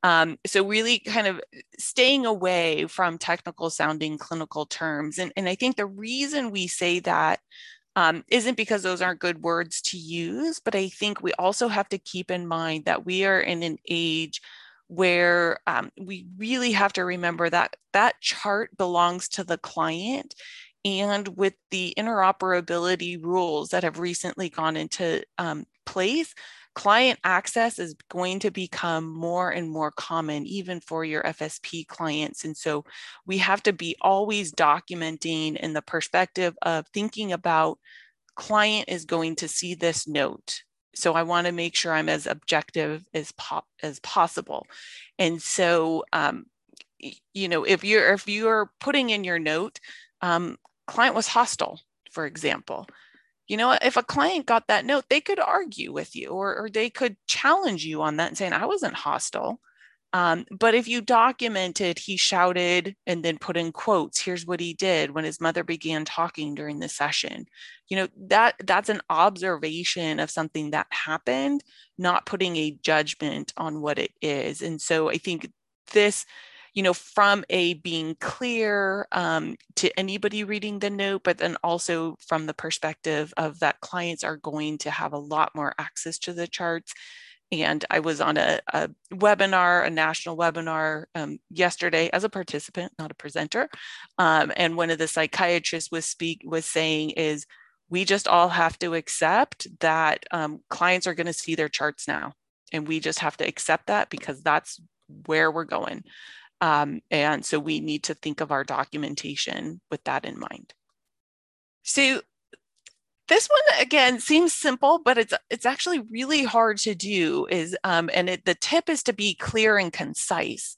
Um, so really kind of staying away from technical sounding clinical terms. And, and I think the reason we say that um, isn't because those aren't good words to use, but I think we also have to keep in mind that we are in an age where um, we really have to remember that that chart belongs to the client. And with the interoperability rules that have recently gone into um, place, client access is going to become more and more common, even for your FSP clients. And so we have to be always documenting in the perspective of thinking about client is going to see this note. So I want to make sure I'm as objective as pop as possible. And so, um, you know, if you're if you're putting in your note, um, client was hostile, for example, you know, if a client got that note, they could argue with you or, or they could challenge you on that and saying, I wasn't hostile. Um, but if you documented, he shouted and then put in quotes, here's what he did when his mother began talking during the session. You know, that that's an observation of something that happened, not putting a judgment on what it is. And so I think this you know, from a being clear um, to anybody reading the note, but then also from the perspective of that clients are going to have a lot more access to the charts. And I was on a, a webinar, a national webinar um, yesterday as a participant, not a presenter. Um, and one of the psychiatrists was speak was saying is, we just all have to accept that um, clients are going to see their charts now, and we just have to accept that because that's where we're going. Um, and so we need to think of our documentation with that in mind. So this one again seems simple, but it's it's actually really hard to do. Is um, and it, the tip is to be clear and concise,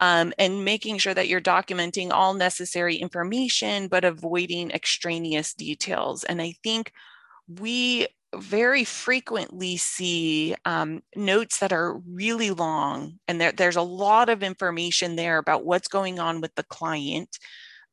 um, and making sure that you're documenting all necessary information, but avoiding extraneous details. And I think we very frequently see um, notes that are really long and there, there's a lot of information there about what's going on with the client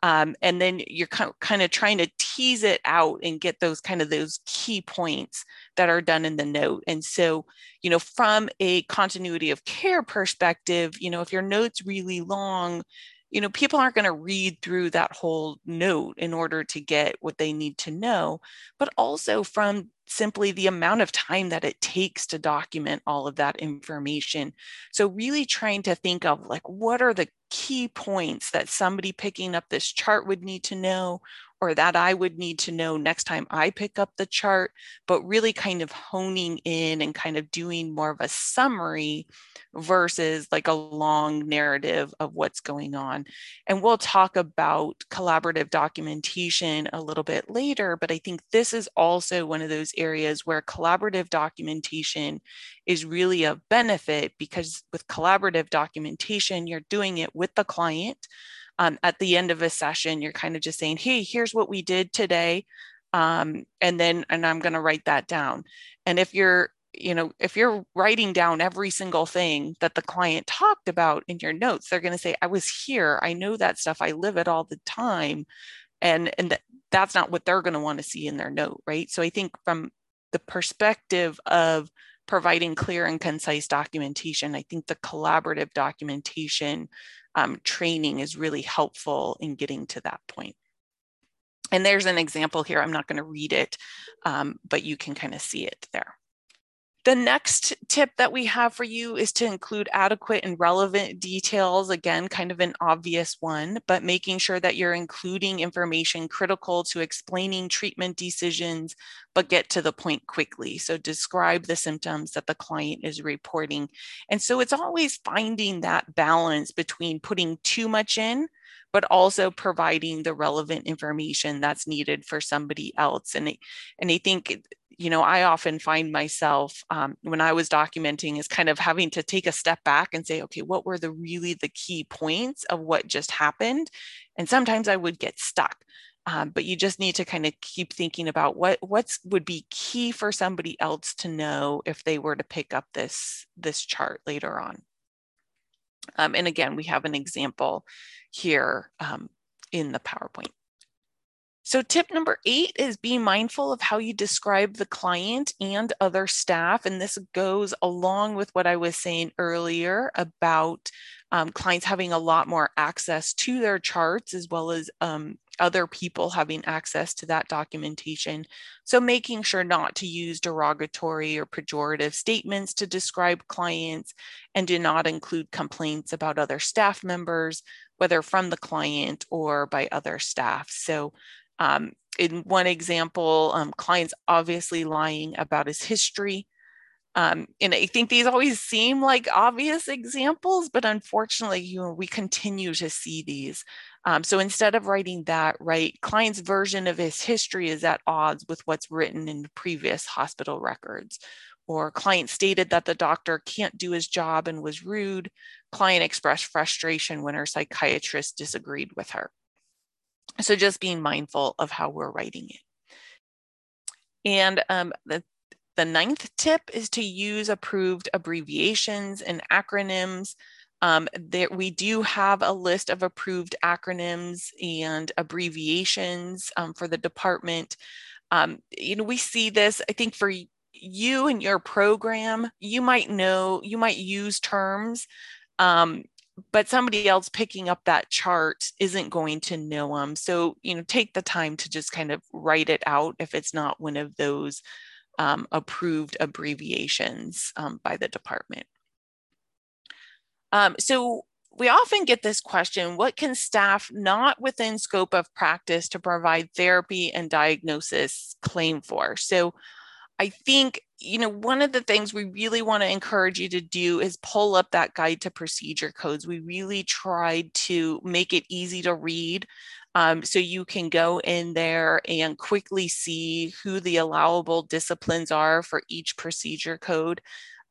um, and then you're kind of trying to tease it out and get those kind of those key points that are done in the note. And so you know from a continuity of care perspective you know if your note's really long you know, people aren't going to read through that whole note in order to get what they need to know, but also from simply the amount of time that it takes to document all of that information. So, really trying to think of like, what are the key points that somebody picking up this chart would need to know, or that I would need to know next time I pick up the chart, but really kind of honing in and kind of doing more of a summary versus like a long narrative of what's going on. And we'll talk about collaborative documentation a little bit later, but I think this is also one of those areas where collaborative documentation is really a benefit because with collaborative documentation, you're doing it with the client um, at the end of a session, you're kind of just saying, hey, here's what we did today. Um, and then, and I'm going to write that down. And if you're you know, if you're writing down every single thing that the client talked about in your notes, they're going to say, I was here. I know that stuff. I live it all the time. And, and that's not what they're going to want to see in their note, right? So I think from the perspective of providing clear and concise documentation, I think the collaborative documentation um, training is really helpful in getting to that point. And there's an example here. I'm not going to read it, um, but you can kind of see it there. The next tip that we have for you is to include adequate and relevant details. Again, kind of an obvious one, but making sure that you're including information critical to explaining treatment decisions, but get to the point quickly. So describe the symptoms that the client is reporting. And so it's always finding that balance between putting too much in but also providing the relevant information that's needed for somebody else. And, and I think you know, I often find myself um, when I was documenting is kind of having to take a step back and say, okay, what were the really the key points of what just happened? And sometimes I would get stuck. Um, but you just need to kind of keep thinking about what what's would be key for somebody else to know if they were to pick up this this chart later on. Um, and again, we have an example here um, in the PowerPoint. So tip number eight is be mindful of how you describe the client and other staff. And this goes along with what I was saying earlier about um, clients having a lot more access to their charts as well as um, other people having access to that documentation. So making sure not to use derogatory or pejorative statements to describe clients and do not include complaints about other staff members, whether from the client or by other staff. So um, in one example, um, clients obviously lying about his history. Um, and I think these always seem like obvious examples, but unfortunately, you know, we continue to see these. Um, so instead of writing that, write client's version of his history is at odds with what's written in previous hospital records. Or client stated that the doctor can't do his job and was rude. Client expressed frustration when her psychiatrist disagreed with her. So just being mindful of how we're writing it. And um, the, the ninth tip is to use approved abbreviations and acronyms. Um, there, we do have a list of approved acronyms and abbreviations um, for the department. Um, you know, we see this, I think for you and your program, you might know, you might use terms um, but somebody else picking up that chart isn't going to know them. So, you know, take the time to just kind of write it out if it's not one of those um, approved abbreviations um, by the department. Um, so we often get this question, what can staff not within scope of practice to provide therapy and diagnosis claim for? So I think, you know, one of the things we really want to encourage you to do is pull up that guide to procedure codes. We really tried to make it easy to read. Um, so you can go in there and quickly see who the allowable disciplines are for each procedure code.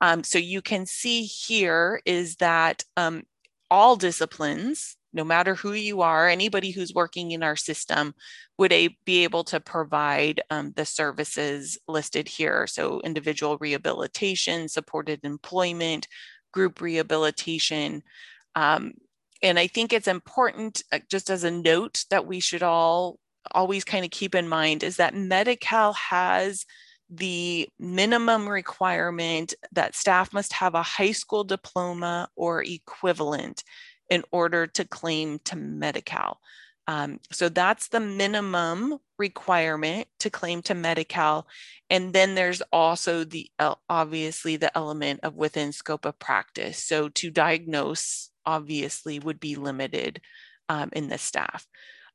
Um, so you can see here is that um, all disciplines, no matter who you are, anybody who's working in our system would a, be able to provide um, the services listed here. So individual rehabilitation, supported employment, group rehabilitation. Um, and I think it's important, uh, just as a note, that we should all always kind of keep in mind is that Medi-Cal has the minimum requirement that staff must have a high school diploma or equivalent in order to claim to Medi-Cal. Um, so that's the minimum requirement to claim to Medi-Cal. And then there's also the obviously the element of within scope of practice. So to diagnose obviously would be limited um, in the staff.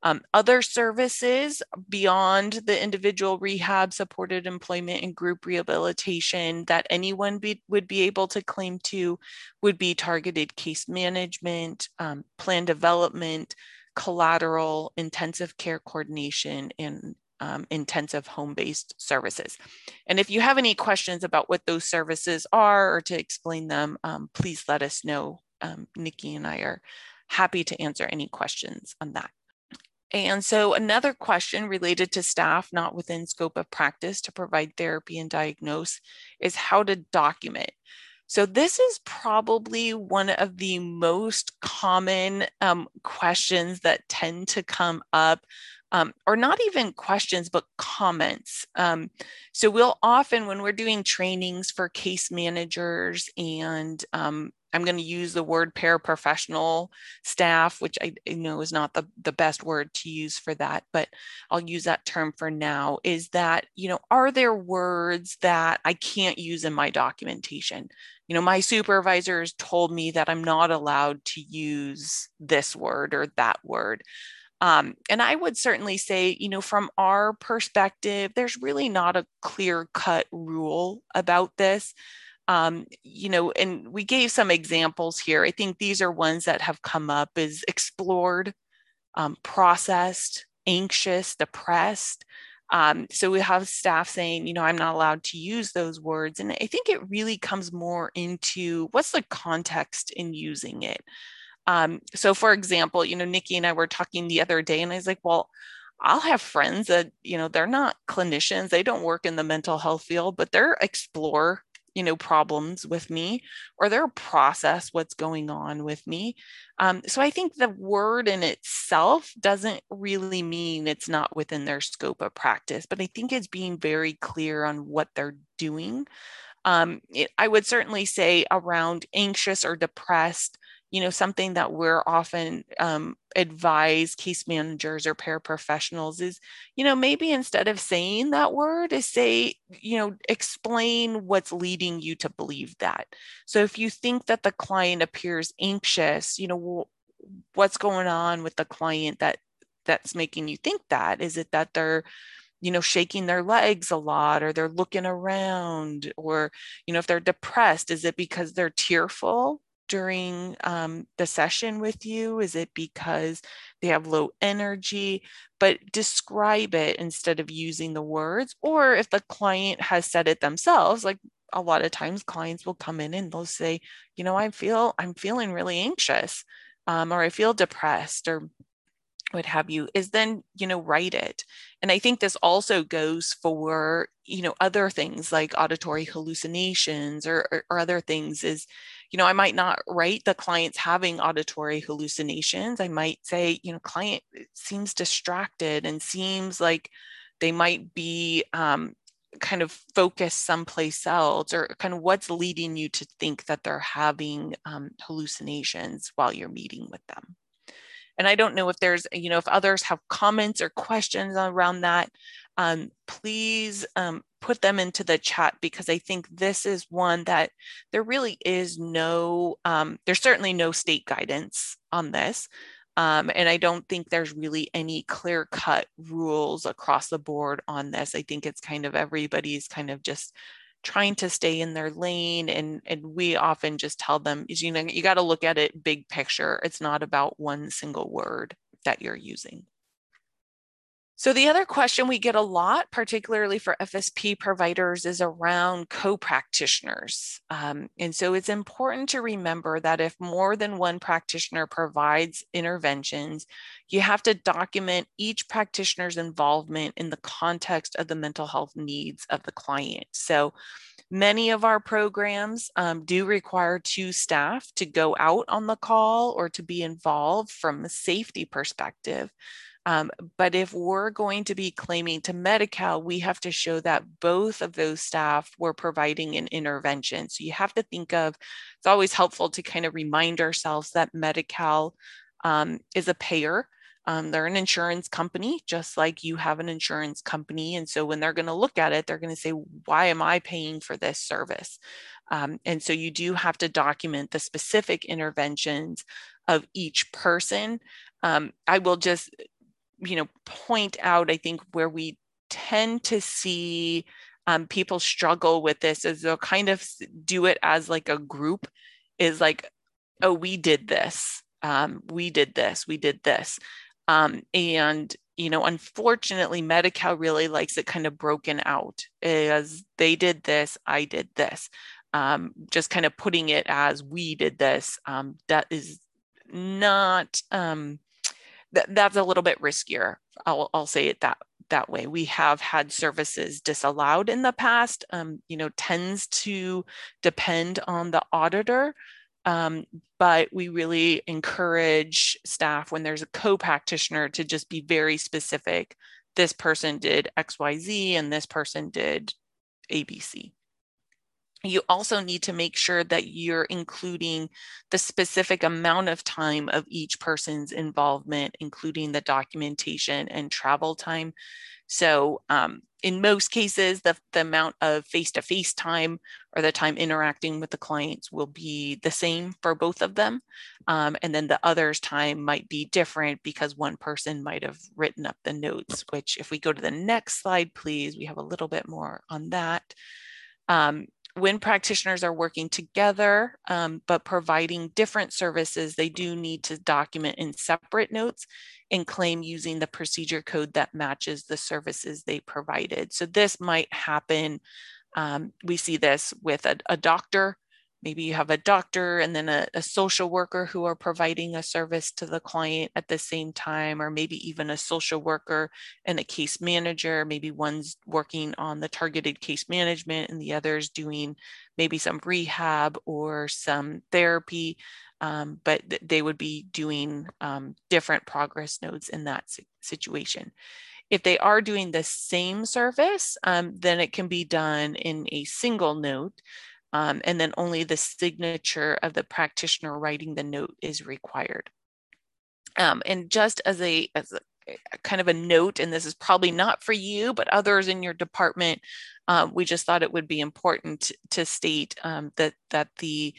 Um, other services beyond the individual rehab, supported employment, and group rehabilitation that anyone be, would be able to claim to would be targeted case management, um, plan development, collateral, intensive care coordination, and um, intensive home-based services. And if you have any questions about what those services are or to explain them, um, please let us know. Um, Nikki and I are happy to answer any questions on that. And so another question related to staff not within scope of practice to provide therapy and diagnose is how to document. So this is probably one of the most common um, questions that tend to come up um, or not even questions, but comments. Um, so we'll often, when we're doing trainings for case managers and um, I'm going to use the word paraprofessional staff, which I, know is not the, the best word to use for that, but I'll use that term for now. Is that, you know, are there words that I can't use in my documentation? You know, my supervisors told me that I'm not allowed to use this word or that word. Um, and I would certainly say, you know, from our perspective, there's really not a clear cut rule about this um, you know, and we gave some examples here. I think these are ones that have come up is explored, um, processed, anxious, depressed. Um, so we have staff saying, you know, I'm not allowed to use those words. And I think it really comes more into what's the context in using it. Um, so for example, you know, Nikki and I were talking the other day and I was like, well, I'll have friends that, you know, they're not clinicians, they don't work in the mental health field, but they're explore you know problems with me or they'll process what's going on with me. Um, so i think the word in itself doesn't really mean it's not within their scope of practice but i think it's being very clear on what they're doing. Um, it, i would certainly say around anxious or depressed you know something that we're often um, advise case managers or paraprofessionals is you know maybe instead of saying that word is say you know explain what's leading you to believe that. So if you think that the client appears anxious you know what's going on with the client that that's making you think that? Is it that they're you know shaking their legs a lot or they're looking around or you know if they're depressed is it because they're tearful during um, the session with you? Is it because they have low energy? But describe it instead of using the words. Or if the client has said it themselves, like a lot of times clients will come in and they'll say, you know, I feel I'm feeling really anxious, um, or I feel depressed, or what have you is then you know write it and i think this also goes for you know other things like auditory hallucinations or, or, or, other things is you know i might not write the clients having auditory hallucinations. I might say you know client seems distracted and seems like they might be um, kind of focused someplace else or kind of what's leading you to think that they're having um, hallucinations while you're meeting with them? And I don't know if there's, you know, if others have comments or questions around that, um, please um, put them into the chat because I think this is one that there really is no, um, there's certainly no state guidance on this. Um, and I don't think there's really any clear cut rules across the board on this. I think it's kind of everybody's kind of just trying to stay in their lane and and we often just tell them you know you got to look at it big picture it's not about one single word that you're using so the other question we get a lot, particularly for FSP providers, is around co-practitioners. Um, and so it's important to remember that if more than one practitioner provides interventions, you have to document each practitioner's involvement in the context of the mental health needs of the client. So many of our programs um, do require two staff to go out on the call or to be involved from a safety perspective. Um, but if we're going to be claiming to Medi-Cal, we have to show that both of those staff were providing an intervention. So you have to think of, it's always helpful to kind of remind ourselves that Medi-Cal um, is a payer. Um, they're an insurance company, just like you have an insurance company. And so when they're going to look at it, they're going to say, why am I paying for this service? Um, and so you do have to document the specific interventions of each person. Um, I will just you know point out i think where we tend to see um, people struggle with this is they'll kind of do it as like a group is like oh we did this. Um, we did this. We did this. Um, and you know unfortunately Medi-Cal really likes it kind of broken out as they did this i did this. Um, just kind of putting it as we did this. Um, that is not um, th- that's a little bit riskier. I'll, I'll say it that that way. We have had services disallowed in the past. Um, you know, tends to depend on the auditor, um, but we really encourage staff when there's a co-practitioner to just be very specific. This person did X, Y, Z, and this person did ABC you also need to make sure that you're including the specific amount of time of each person's involvement, including the documentation and travel time. So um, in most cases, the, the amount of face-to-face time or the time interacting with the clients will be the same for both of them. Um, and then the other's time might be different because one person might have written up the notes, which if we go to the next slide, please, we have a little bit more on that. Um, when practitioners are working together um, but providing different services, they do need to document in separate notes and claim using the procedure code that matches the services they provided. So this might happen. Um, we see this with a, a doctor maybe you have a doctor and then a, a, social worker who are providing a service to the client at the same time, or maybe even a social worker and a case manager. Maybe one's working on the targeted case management and the other's doing maybe some rehab or some therapy. Um, but th- they would be doing um, different progress notes in that situation. If they are doing the same service, um, then it can be done in a single note um, and then only the signature of the practitioner writing the note is required. Um, and just as a, as a, kind of a note, and this is probably not for you, but others in your department, um, we just thought it would be important to state um, that, that the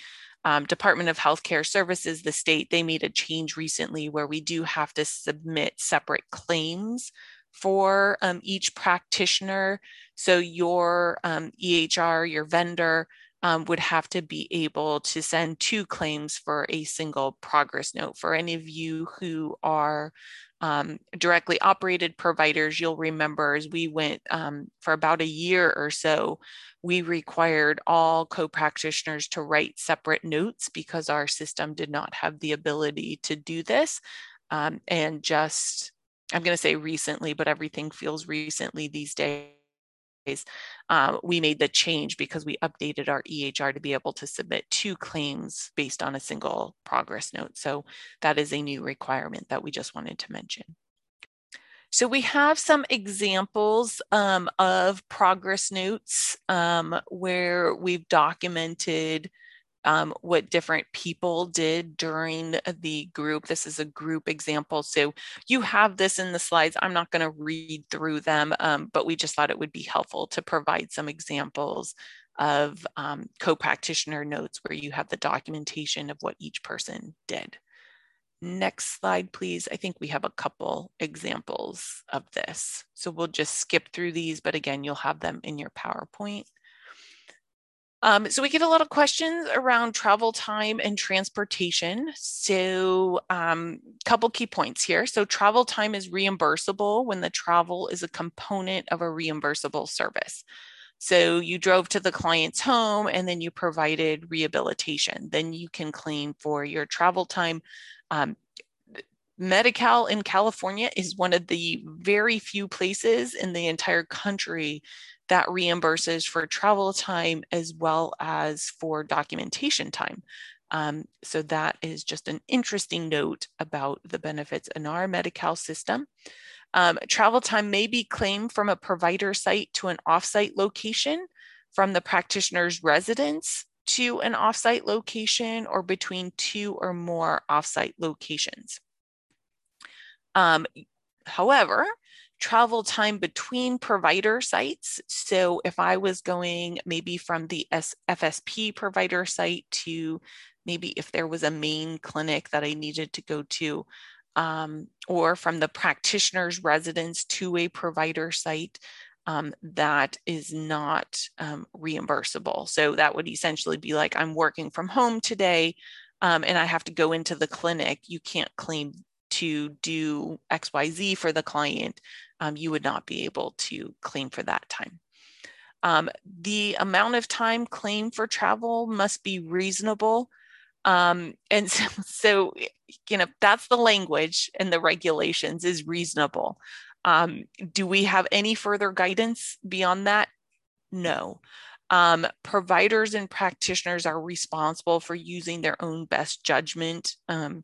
um, Department of Healthcare Services, the state, they made a change recently where we do have to submit separate claims for um, each practitioner. So your um, EHR, your vendor, um, would have to be able to send two claims for a single progress note. For any of you who are um, directly operated providers, you'll remember as we went um, for about a year or so, we required all co practitioners to write separate notes because our system did not have the ability to do this. Um, and just, I'm going to say recently, but everything feels recently these days uh, we made the change because we updated our EHR to be able to submit two claims based on a single progress note. So that is a new requirement that we just wanted to mention. So we have some examples um, of progress notes um, where we've documented um, what different people did during the group. This is a group example. So you have this in the slides. I'm not going to read through them, um, but we just thought it would be helpful to provide some examples of um, co-practitioner notes where you have the documentation of what each person did. Next slide, please. I think we have a couple examples of this. So we'll just skip through these, but again, you'll have them in your PowerPoint. Um, so we get a lot of questions around travel time and transportation. So a um, couple key points here. So travel time is reimbursable when the travel is a component of a reimbursable service. So you drove to the client's home and then you provided rehabilitation. Then you can claim for your travel time. Um, Medi-Cal in California is one of the very few places in the entire country that reimburses for travel time as well as for documentation time. Um, so that is just an interesting note about the benefits in our Medi-Cal system. Um, travel time may be claimed from a provider site to an offsite location, from the practitioner's residence to an offsite location, or between two or more offsite locations. Um, however, travel time between provider sites. So if I was going maybe from the FSP provider site to maybe if there was a main clinic that I needed to go to, um, or from the practitioner's residence to a provider site, um, that is not um, reimbursable. So that would essentially be like I'm working from home today um, and I have to go into the clinic. You can't claim to do XYZ for the client um, you would not be able to claim for that time. Um, the amount of time claimed for travel must be reasonable. Um, and so, so, you know, that's the language and the regulations is reasonable. Um, do we have any further guidance beyond that? No. Um, providers and practitioners are responsible for using their own best judgment. Um,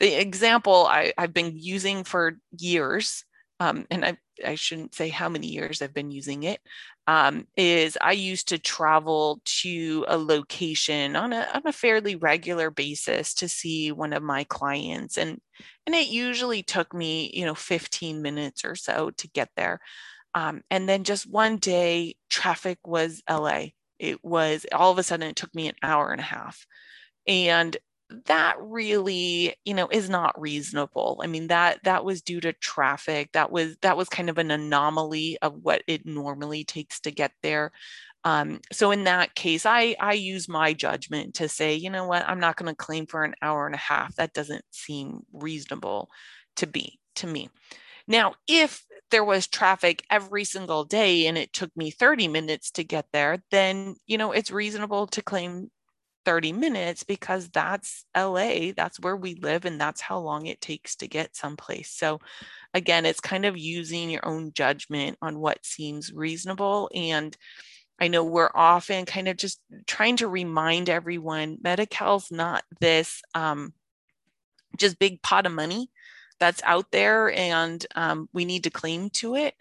the example I, have been using for years, um, and I, I, shouldn't say how many years I've been using it, um, is I used to travel to a location on a, on a fairly regular basis to see one of my clients. And, and it usually took me, you know, 15 minutes or so to get there. Um, and then just one day, traffic was LA. It was all of a sudden, it took me an hour and a half. And that really you know is not reasonable. I mean that that was due to traffic. That was that was kind of an anomaly of what it normally takes to get there. Um, so in that case i i use my judgment to say you know what? I'm not going to claim for an hour and a half. That doesn't seem reasonable to be to me. Now if there was traffic every single day and it took me 30 minutes to get there, then, you know, it's reasonable to claim 30 minutes because that's LA, that's where we live, and that's how long it takes to get someplace. So, again, it's kind of using your own judgment on what seems reasonable. And I know we're often kind of just trying to remind everyone Medi-Cal's not this um, just big pot of money that's out there and um, we need to claim to it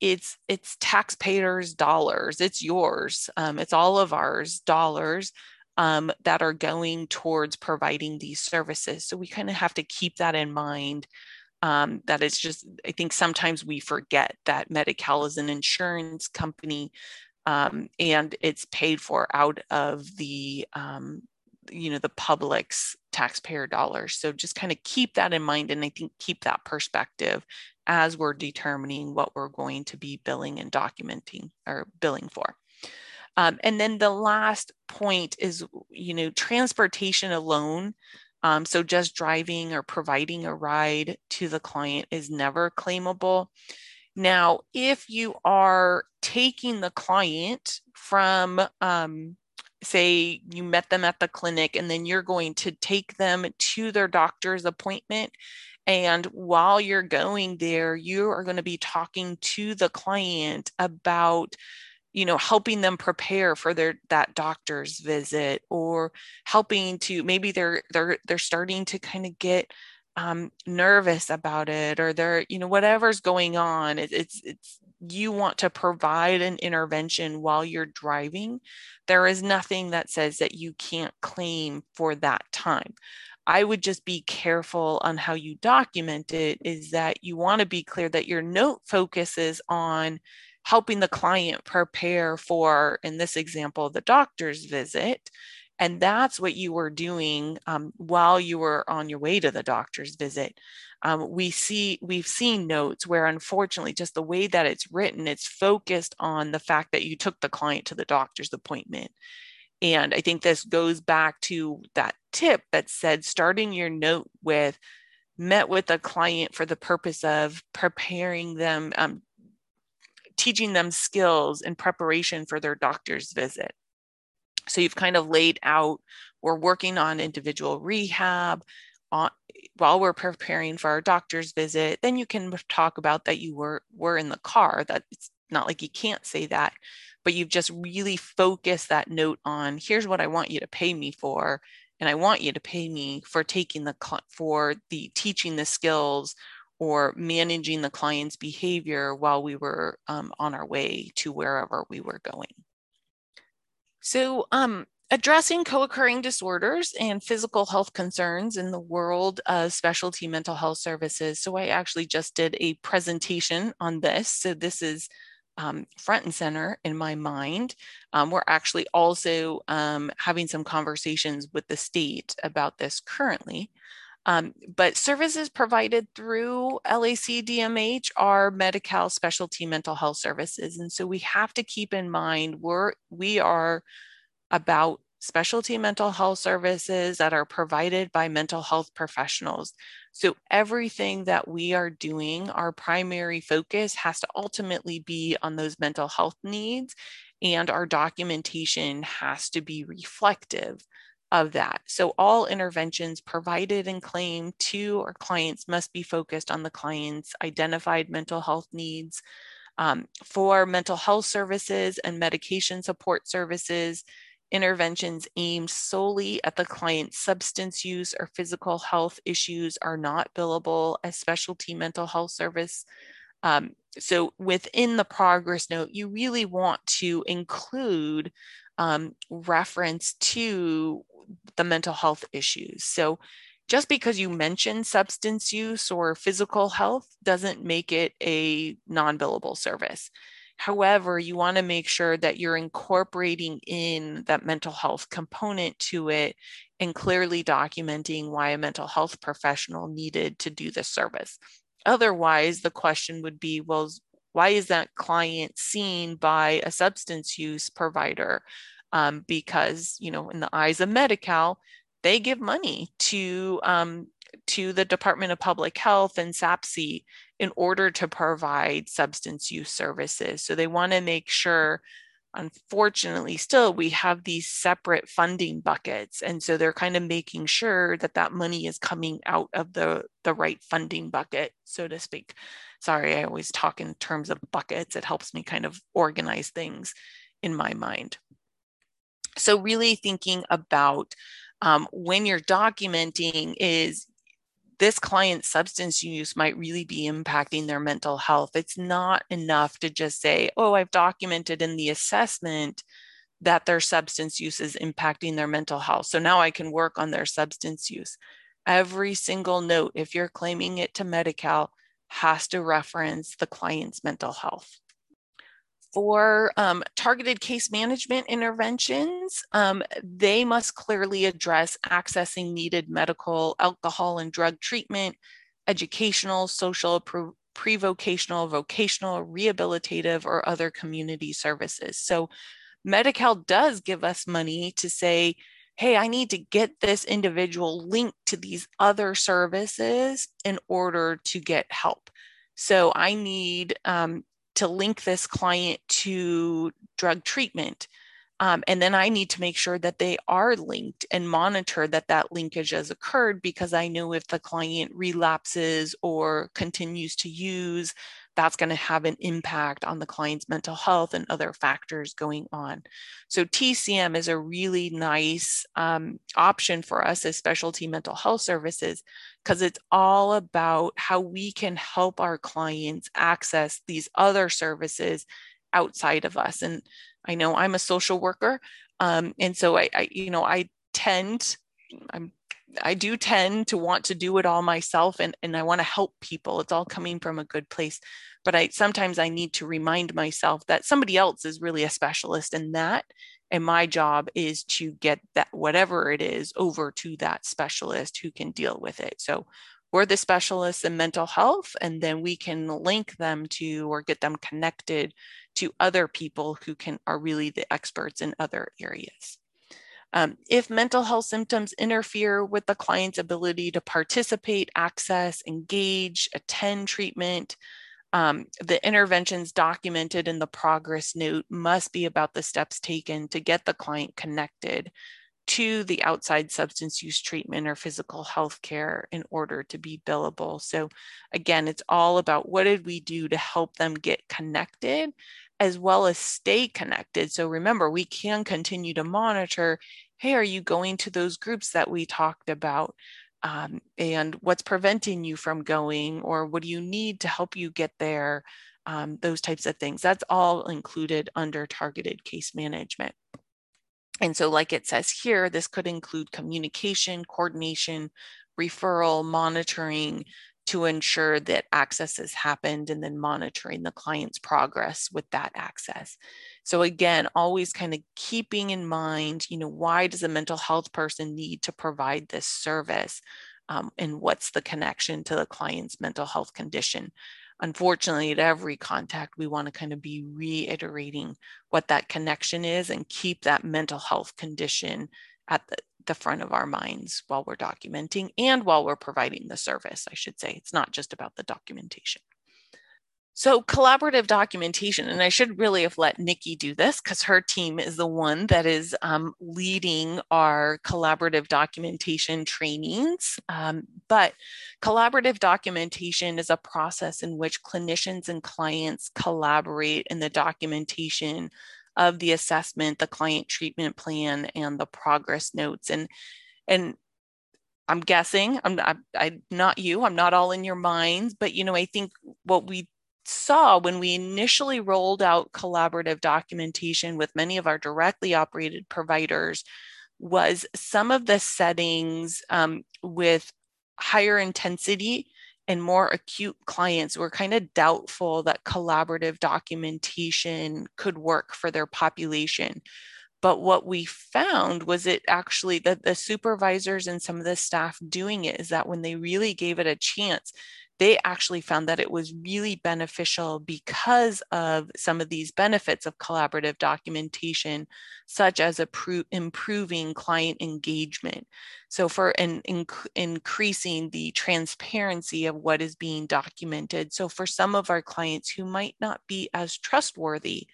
it's it's taxpayers dollars it's yours um, it's all of ours dollars um, that are going towards providing these services. So we kind of have to keep that in mind um, that it's just i think sometimes we forget that Medi-Cal is an insurance company um, and it's paid for out of the um, you know the public's taxpayer dollars. So just kind of keep that in mind and i think keep that perspective as we're determining what we're going to be billing and documenting or billing for um, and then the last point is you know transportation alone um, so just driving or providing a ride to the client is never claimable. Now if you are taking the client from um, say you met them at the clinic and then you're going to take them to their doctor's appointment and while you're going there you are going to be talking to the client about you know helping them prepare for their that doctor's visit or helping to maybe they're they're they're starting to kind of get um, nervous about it or they're you know whatever's going on it, it's it's you want to provide an intervention while you're driving, there is nothing that says that you can't claim for that time. I would just be careful on how you document it, is that you want to be clear that your note focuses on helping the client prepare for, in this example, the doctor's visit. And that's what you were doing um, while you were on your way to the doctor's visit um, we see we've seen notes where unfortunately just the way that it's written it's focused on the fact that you took the client to the doctor's appointment and i think this goes back to that tip that said starting your note with met with a client for the purpose of preparing them um, teaching them skills in preparation for their doctor's visit so you've kind of laid out we're working on individual rehab on, while we're preparing for our doctor's visit, then you can talk about that you were were in the car. That it's not like you can't say that, but you've just really focused that note on here's what I want you to pay me for, and I want you to pay me for taking the for the teaching the skills or managing the client's behavior while we were um, on our way to wherever we were going. So um, addressing co-occurring disorders and physical health concerns in the world of specialty mental health services. So I actually just did a presentation on this. So this is um, front and center in my mind. Um, we're actually also um, having some conversations with the state about this currently. Um, but services provided through LAC DMH are Medi-Cal specialty mental health services. And so we have to keep in mind we're, we are about specialty mental health services that are provided by mental health professionals. So, everything that we are doing, our primary focus has to ultimately be on those mental health needs, and our documentation has to be reflective of that. So all interventions provided and claimed to our clients must be focused on the client's identified mental health needs. Um, for mental health services and medication support services, interventions aimed solely at the client's substance use or physical health issues are not billable as specialty mental health service. Um, so within the progress note, you really want to include um, reference to the mental health issues. So just because you mention substance use or physical health doesn't make it a non billable service. However, you want to make sure that you're incorporating in that mental health component to it and clearly documenting why a mental health professional needed to do this service. Otherwise, the question would be well, why is that client seen by a substance use provider? um, because you know in the eyes of Medi-Cal, they give money to um, to the Department of Public Health and SAPC in order to provide substance use services. So they want to make sure. Unfortunately, still we have these separate funding buckets, and so they're kind of making sure that that money is coming out of the the right funding bucket, so to speak. Sorry, I always talk in terms of buckets. It helps me kind of organize things in my mind. So really thinking about um, when you're documenting is this client's substance use might really be impacting their mental health. It's not enough to just say, oh, I've documented in the assessment that their substance use is impacting their mental health. So now I can work on their substance use. Every single note, if you're claiming it to Medi Cal, has to reference the client's mental health for um, targeted case management interventions, um, they must clearly address accessing needed medical, alcohol, and drug treatment, educational, social, pre vocational, vocational, rehabilitative, or other community services. So, Medi Cal does give us money to say, hey, I need to get this individual linked to these other services in order to get help. So I need um, to link this client to drug treatment. Um, and then I need to make sure that they are linked and monitor that that linkage has occurred because I know if the client relapses or continues to use, that's going to have an impact on the client's mental health and other factors going on. So, TCM is a really nice um, option for us as specialty mental health services because it's all about how we can help our clients access these other services outside of us. And I know I'm a social worker, um, and so I, I, you know, I tend, I'm I do tend to want to do it all myself and, and I want to help people. It's all coming from a good place. But I sometimes I need to remind myself that somebody else is really a specialist in that. And my job is to get that whatever it is over to that specialist who can deal with it. So we're the specialists in mental health, and then we can link them to or get them connected to other people who can are really the experts in other areas. Um, if mental health symptoms interfere with the client's ability to participate, access, engage, attend treatment, um, the interventions documented in the progress note must be about the steps taken to get the client connected to the outside substance use treatment or physical health care in order to be billable. So, again, it's all about what did we do to help them get connected as well as stay connected. So remember, we can continue to monitor hey, are you going to those groups that we talked about? Um, and what's preventing you from going, or what do you need to help you get there? Um, those types of things. That's all included under targeted case management. And so, like it says here, this could include communication, coordination, referral, monitoring, to ensure that access has happened and then monitoring the client's progress with that access. So again, always kind of keeping in mind, you know, why does a mental health person need to provide this service? Um, and what's the connection to the client's mental health condition? Unfortunately, at every contact, we want to kind of be reiterating what that connection is and keep that mental health condition at the, the front of our minds while we're documenting and while we're providing the service, I should say. It's not just about the documentation. So, collaborative documentation, and I should really have let Nikki do this because her team is the one that is um, leading our collaborative documentation trainings. Um, but collaborative documentation is a process in which clinicians and clients collaborate in the documentation of the assessment, the client treatment plan, and the progress notes. And and I'm guessing I'm not, I'm not you. I'm not all in your minds, but you know, I think what we saw when we initially rolled out collaborative documentation with many of our directly operated providers was some of the settings um, with higher intensity and more acute clients were kind of doubtful that collaborative documentation could work for their population. But what we found was it actually that the supervisors and some of the staff doing it is that when they really gave it a chance, they actually found that it was really beneficial because of some of these benefits of collaborative documentation, such as improving client engagement. So, for an inc- increasing the transparency of what is being documented. So, for some of our clients who might not be as trustworthy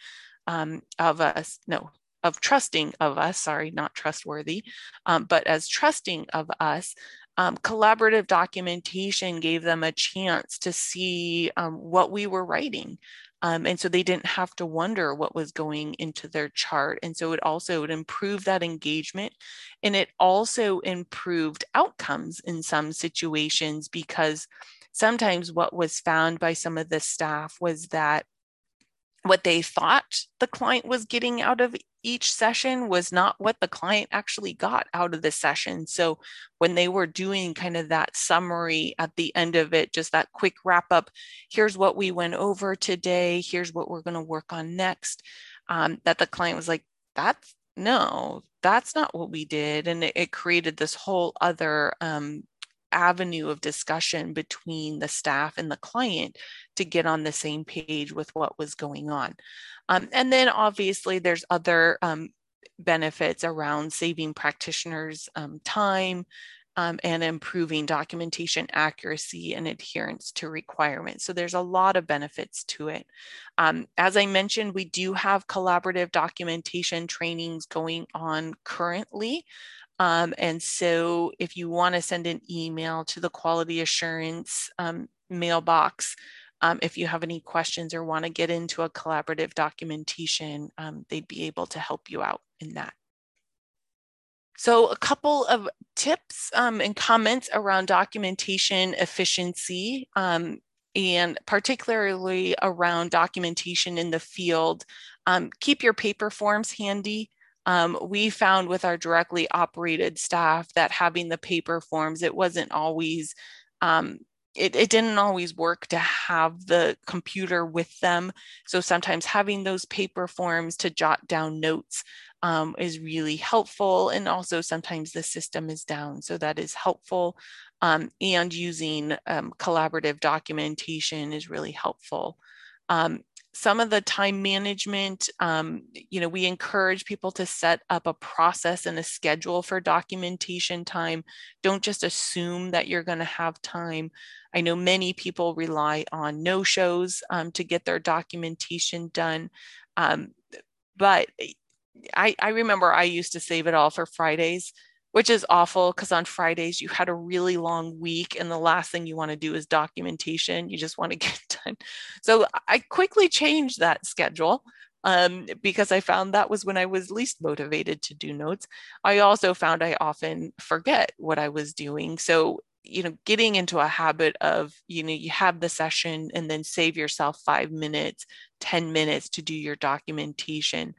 um, of us, no, of trusting of us, sorry, not trustworthy, um, but as trusting of us, um, collaborative documentation gave them a chance to see um, what we were writing. Um, and so they didn't have to wonder what was going into their chart. And so it also would improve that engagement and it also improved outcomes in some situations because sometimes what was found by some of the staff was that what they thought the client was getting out of each session was not what the client actually got out of the session. So when they were doing kind of that summary at the end of it, just that quick wrap up, here's what we went over today, here's what we're going to work on next, um, that the client was like, that's no, that's not what we did. And it, it created this whole other um, avenue of discussion between the staff and the client to get on the same page with what was going on. Um, and then obviously there's other um, benefits around saving practitioners um, time um, and improving documentation accuracy and adherence to requirements. So there's a lot of benefits to it. Um, as I mentioned, we do have collaborative documentation trainings going on currently. Um, and so if you want to send an email to the quality assurance um, mailbox, um, if you have any questions or want to get into a collaborative documentation, um, they'd be able to help you out in that. So a couple of tips um, and comments around documentation efficiency um, and particularly around documentation in the field. keep your paper forms handy. Um, we found with our directly operated staff that having the paper forms, it wasn't always, um, it, it didn't always work to have the computer with them. So sometimes having those paper forms to jot down notes um, is really helpful. And also sometimes the system is down, so that is helpful. Um, and using um, collaborative documentation is really helpful. Some of the time management, um, you know, we encourage people to set up a process and a schedule for documentation time. Don't just assume that you're going to have time. I know many people rely on no shows um, to get their documentation done. Um, but I, I remember I used to save it all for Fridays which is awful because on Fridays you had a really long week and the last thing you want to do is documentation. You just want to get done. So I quickly changed that schedule um, because I found that was when I was least motivated to do notes. I also found I often forget what I was doing. So, you know, getting into a habit of, you know, you have the session and then save yourself five minutes, 10 minutes to do your documentation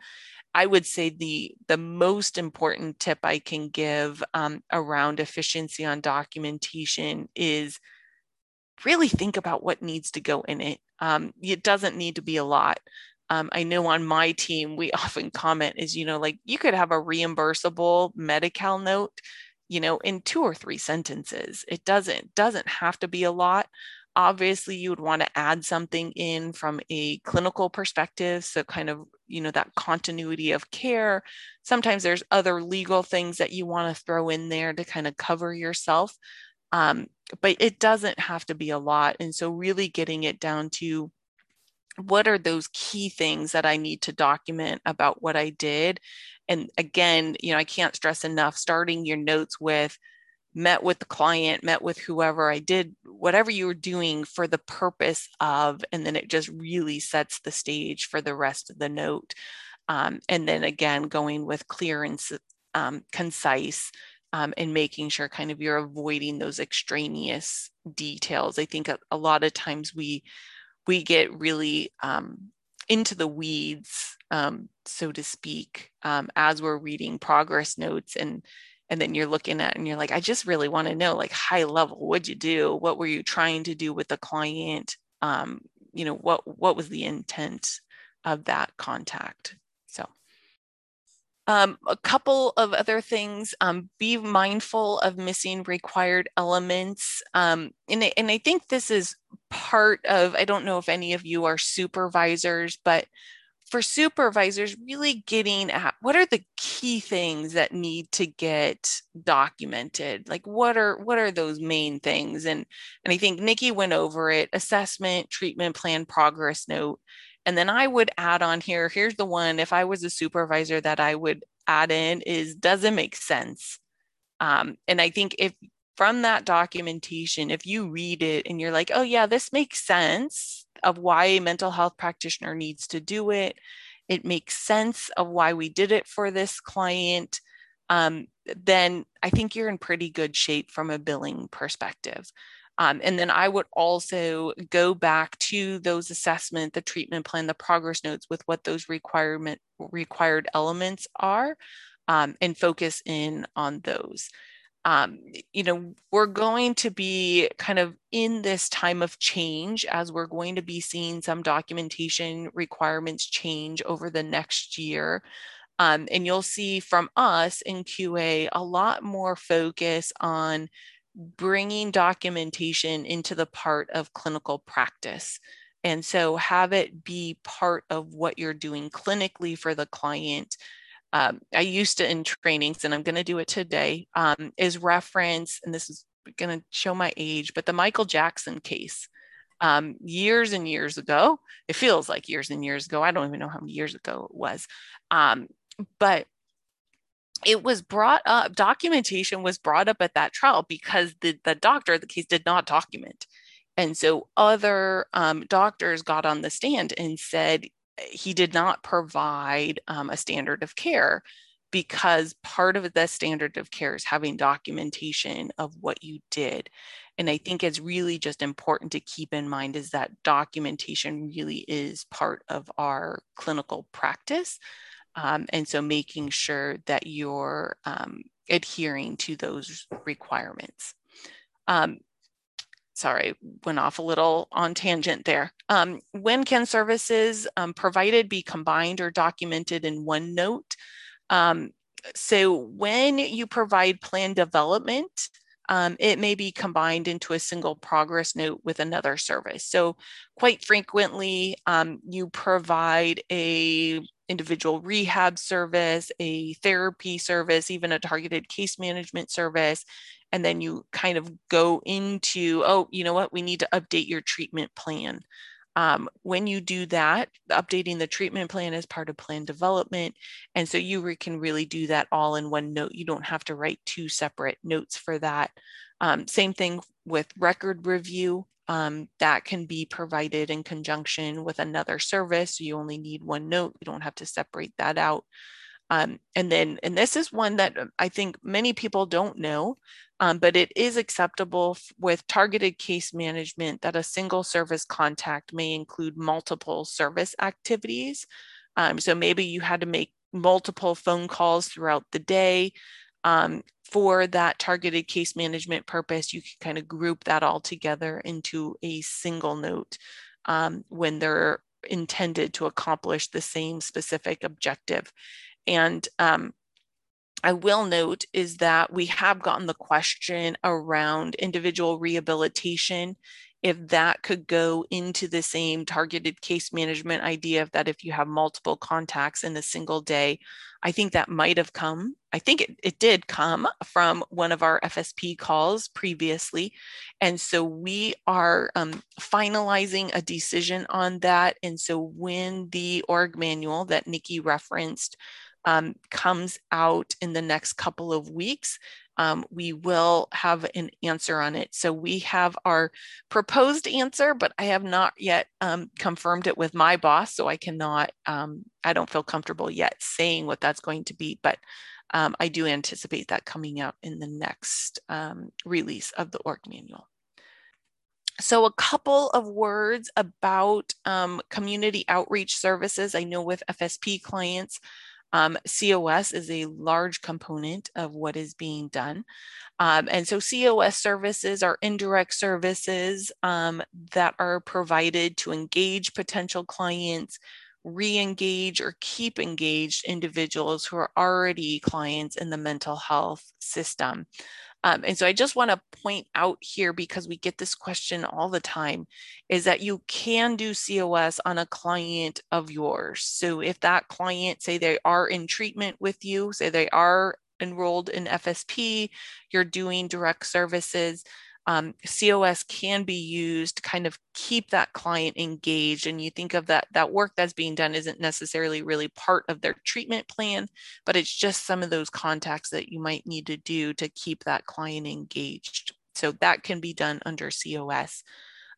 I would say the the most important tip I can give um, around efficiency on documentation is really think about what needs to go in it. Um, it doesn't need to be a lot. Um, I know on my team we often comment is you know like you could have a reimbursable medical note, you know, in two or three sentences. It doesn't doesn't have to be a lot obviously you would want to add something in from a clinical perspective so kind of you know that continuity of care sometimes there's other legal things that you want to throw in there to kind of cover yourself um, but it doesn't have to be a lot and so really getting it down to what are those key things that I need to document about what I did? And again, you know, I can't stress enough starting your notes with met with the client, met with whoever I did, whatever you were doing for the purpose of, and then it just really sets the stage for the rest of the note. Um, and then again, going with clear and um, concise um, and making sure kind of you're avoiding those extraneous details. I think a, a lot of times we we get really um, into the weeds, um, so to speak, um, as we're reading progress notes and and then you're looking at and you're like, I just really want to know, like high level, what'd you do? What were you trying to do with the client? Um, you know, what what was the intent of that contact? So um, a couple of other things, um, be mindful of missing required elements. Um, and, and I think this is part of, I don't know if any of you are supervisors, but for supervisors, really getting at what are the key things that need to get documented? Like what are what are those main things? And and I think Nikki went over it: assessment, treatment plan, progress note. And then I would add on here, here's the one, if I was a supervisor that I would add in is, does it make sense? Um, and I think if from that documentation, if you read it and you're like, oh yeah, this makes sense of why a mental health practitioner needs to do it. It makes sense of why we did it for this client. Um, then I think you're in pretty good shape from a billing perspective. Um, and then I would also go back to those assessment, the treatment plan, the progress notes with what those requirement required elements are um, and focus in on those. Um, you know, we're going to be kind of in this time of change as we're going to be seeing some documentation requirements change over the next year. Um, and you'll see from us in QA a lot more focus on bringing documentation into the part of clinical practice. And so have it be part of what you're doing clinically for the client. Um, I used to in trainings, and I'm going to do it today, um, is reference, and this is going to show my age, but the Michael Jackson case. Um, years and years ago, it feels like years and years ago. I don't even know how many years ago it was. Um, but it was brought up documentation was brought up at that trial because the, the doctor the case did not document and so other um, doctors got on the stand and said he did not provide um, a standard of care because part of the standard of care is having documentation of what you did and i think it's really just important to keep in mind is that documentation really is part of our clinical practice um, and so making sure that you're um, adhering to those requirements. Um, sorry, went off a little on tangent there. Um, when can services um, provided be combined or documented in one note? Um, so when you provide plan development, um, it may be combined into a single progress note with another service. So quite frequently, um, you provide a individual rehab service, a therapy service, even a targeted case management service. And then you kind of go into, oh, you know what, we need to update your treatment plan. Um, when you do that, updating the treatment plan is part of plan development. And so you re- can really do that all in one note. You don't have to write two separate notes for that. Um, same thing with record review. Um, that can be provided in conjunction with another service. You only need one note. You don't have to separate that out. Um, and then, and this is one that um, I think many people don't know, um, but it is acceptable with targeted case management that a single service contact may include multiple service activities. Um, so maybe you had to make multiple phone calls throughout the day. Um, for that targeted case management purpose, you can kind of group that all together into a single note um, when they're intended to accomplish the same specific objective. And um, I will note is that we have gotten the question around individual rehabilitation if that could go into the same targeted case management idea of that if you have multiple contacts in a single day, I think that might have come. I think it, it did come from one of our FSP calls previously. And so we are um, finalizing a decision on that. And so when the org manual that Nikki referenced um, comes out in the next couple of weeks, um, we will have an answer on it. So we have our proposed answer, but I have not yet um, confirmed it with my boss. So I cannot, um, I don't feel comfortable yet saying what that's going to be, but um, I do anticipate that coming out in the next um, release of the org manual. So a couple of words about um, community outreach services. I know with FSP clients, um, COS is a large component of what is being done. Um, and so COS services are indirect services um, that are provided to engage potential clients, re-engage or keep engaged individuals who are already clients in the mental health system. Um, and so I just want to point out here because we get this question all the time is that you can do COS on a client of yours. So if that client, say they are in treatment with you, say they are enrolled in FSP, you're doing direct services, um, COS can be used to kind of keep that client engaged. And you think of that, that work that's being done isn't necessarily really part of their treatment plan, but it's just some of those contacts that you might need to do to keep that client engaged. So that can be done under COS.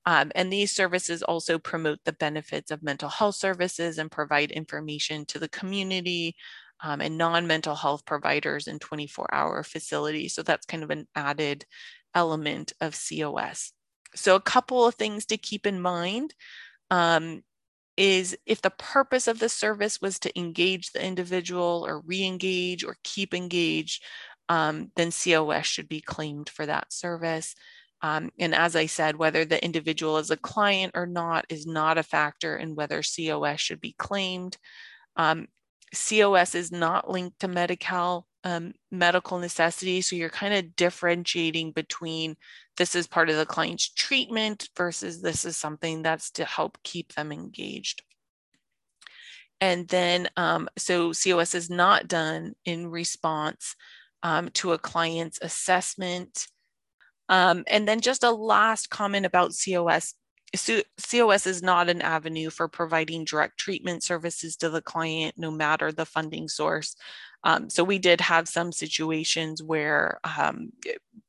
Um, and these services also promote the benefits of mental health services and provide information to the community um, and non-mental health providers in 24 hour facilities. So that's kind of an added element of COS. So a couple of things to keep in mind um, is if the purpose of the service was to engage the individual or re-engage or keep engaged, um, then COS should be claimed for that service. Um, and as I said, whether the individual is a client or not is not a factor in whether COS should be claimed. Um, COS is not linked to Medi-Cal um, medical necessity. So you're kind of differentiating between this is part of the client's treatment versus this is something that's to help keep them engaged. And then, um, so COS is not done in response um, to a client's assessment. Um, and then just a last comment about COS. COS is not an avenue for providing direct treatment services to the client, no matter the funding source. Um, so we did have some situations where um,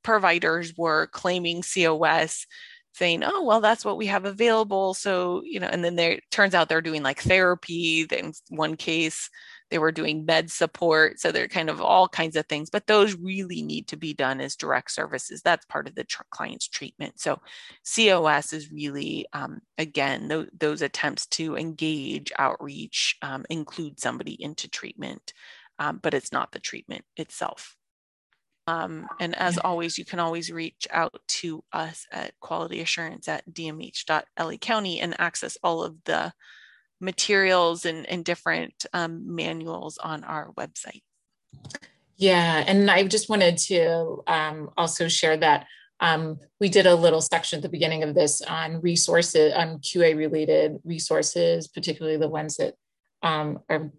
providers were claiming COS saying, oh, well, that's what we have available. So, you know, and then there turns out they're doing like therapy. In one case, they were doing med support. So they're kind of all kinds of things, but those really need to be done as direct services. That's part of the tr- client's treatment. So COS is really, um, again, th- those attempts to engage outreach, um, include somebody into treatment um, but it's not the treatment itself. Um, and as always, you can always reach out to us at quality assurance at dmh.la county and access all of the materials and, and different um, manuals on our website. Yeah, and I just wanted to um, also share that um, we did a little section at the beginning of this on resources, on QA related resources, particularly the ones that um, are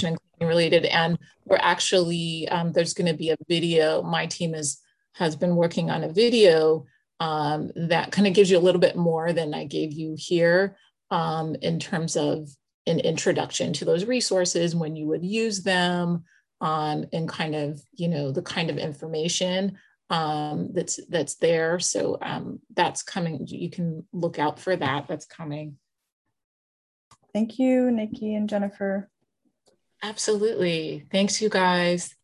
documentation and related and we're actually um, there's going to be a video my team is has been working on a video um, that kind of gives you a little bit more than i gave you here um, in terms of an introduction to those resources when you would use them um, and kind of you know the kind of information um, that's that's there. So um, that's coming you can look out for that that's coming. Thank you nikki and jennifer Absolutely. Thanks, you guys.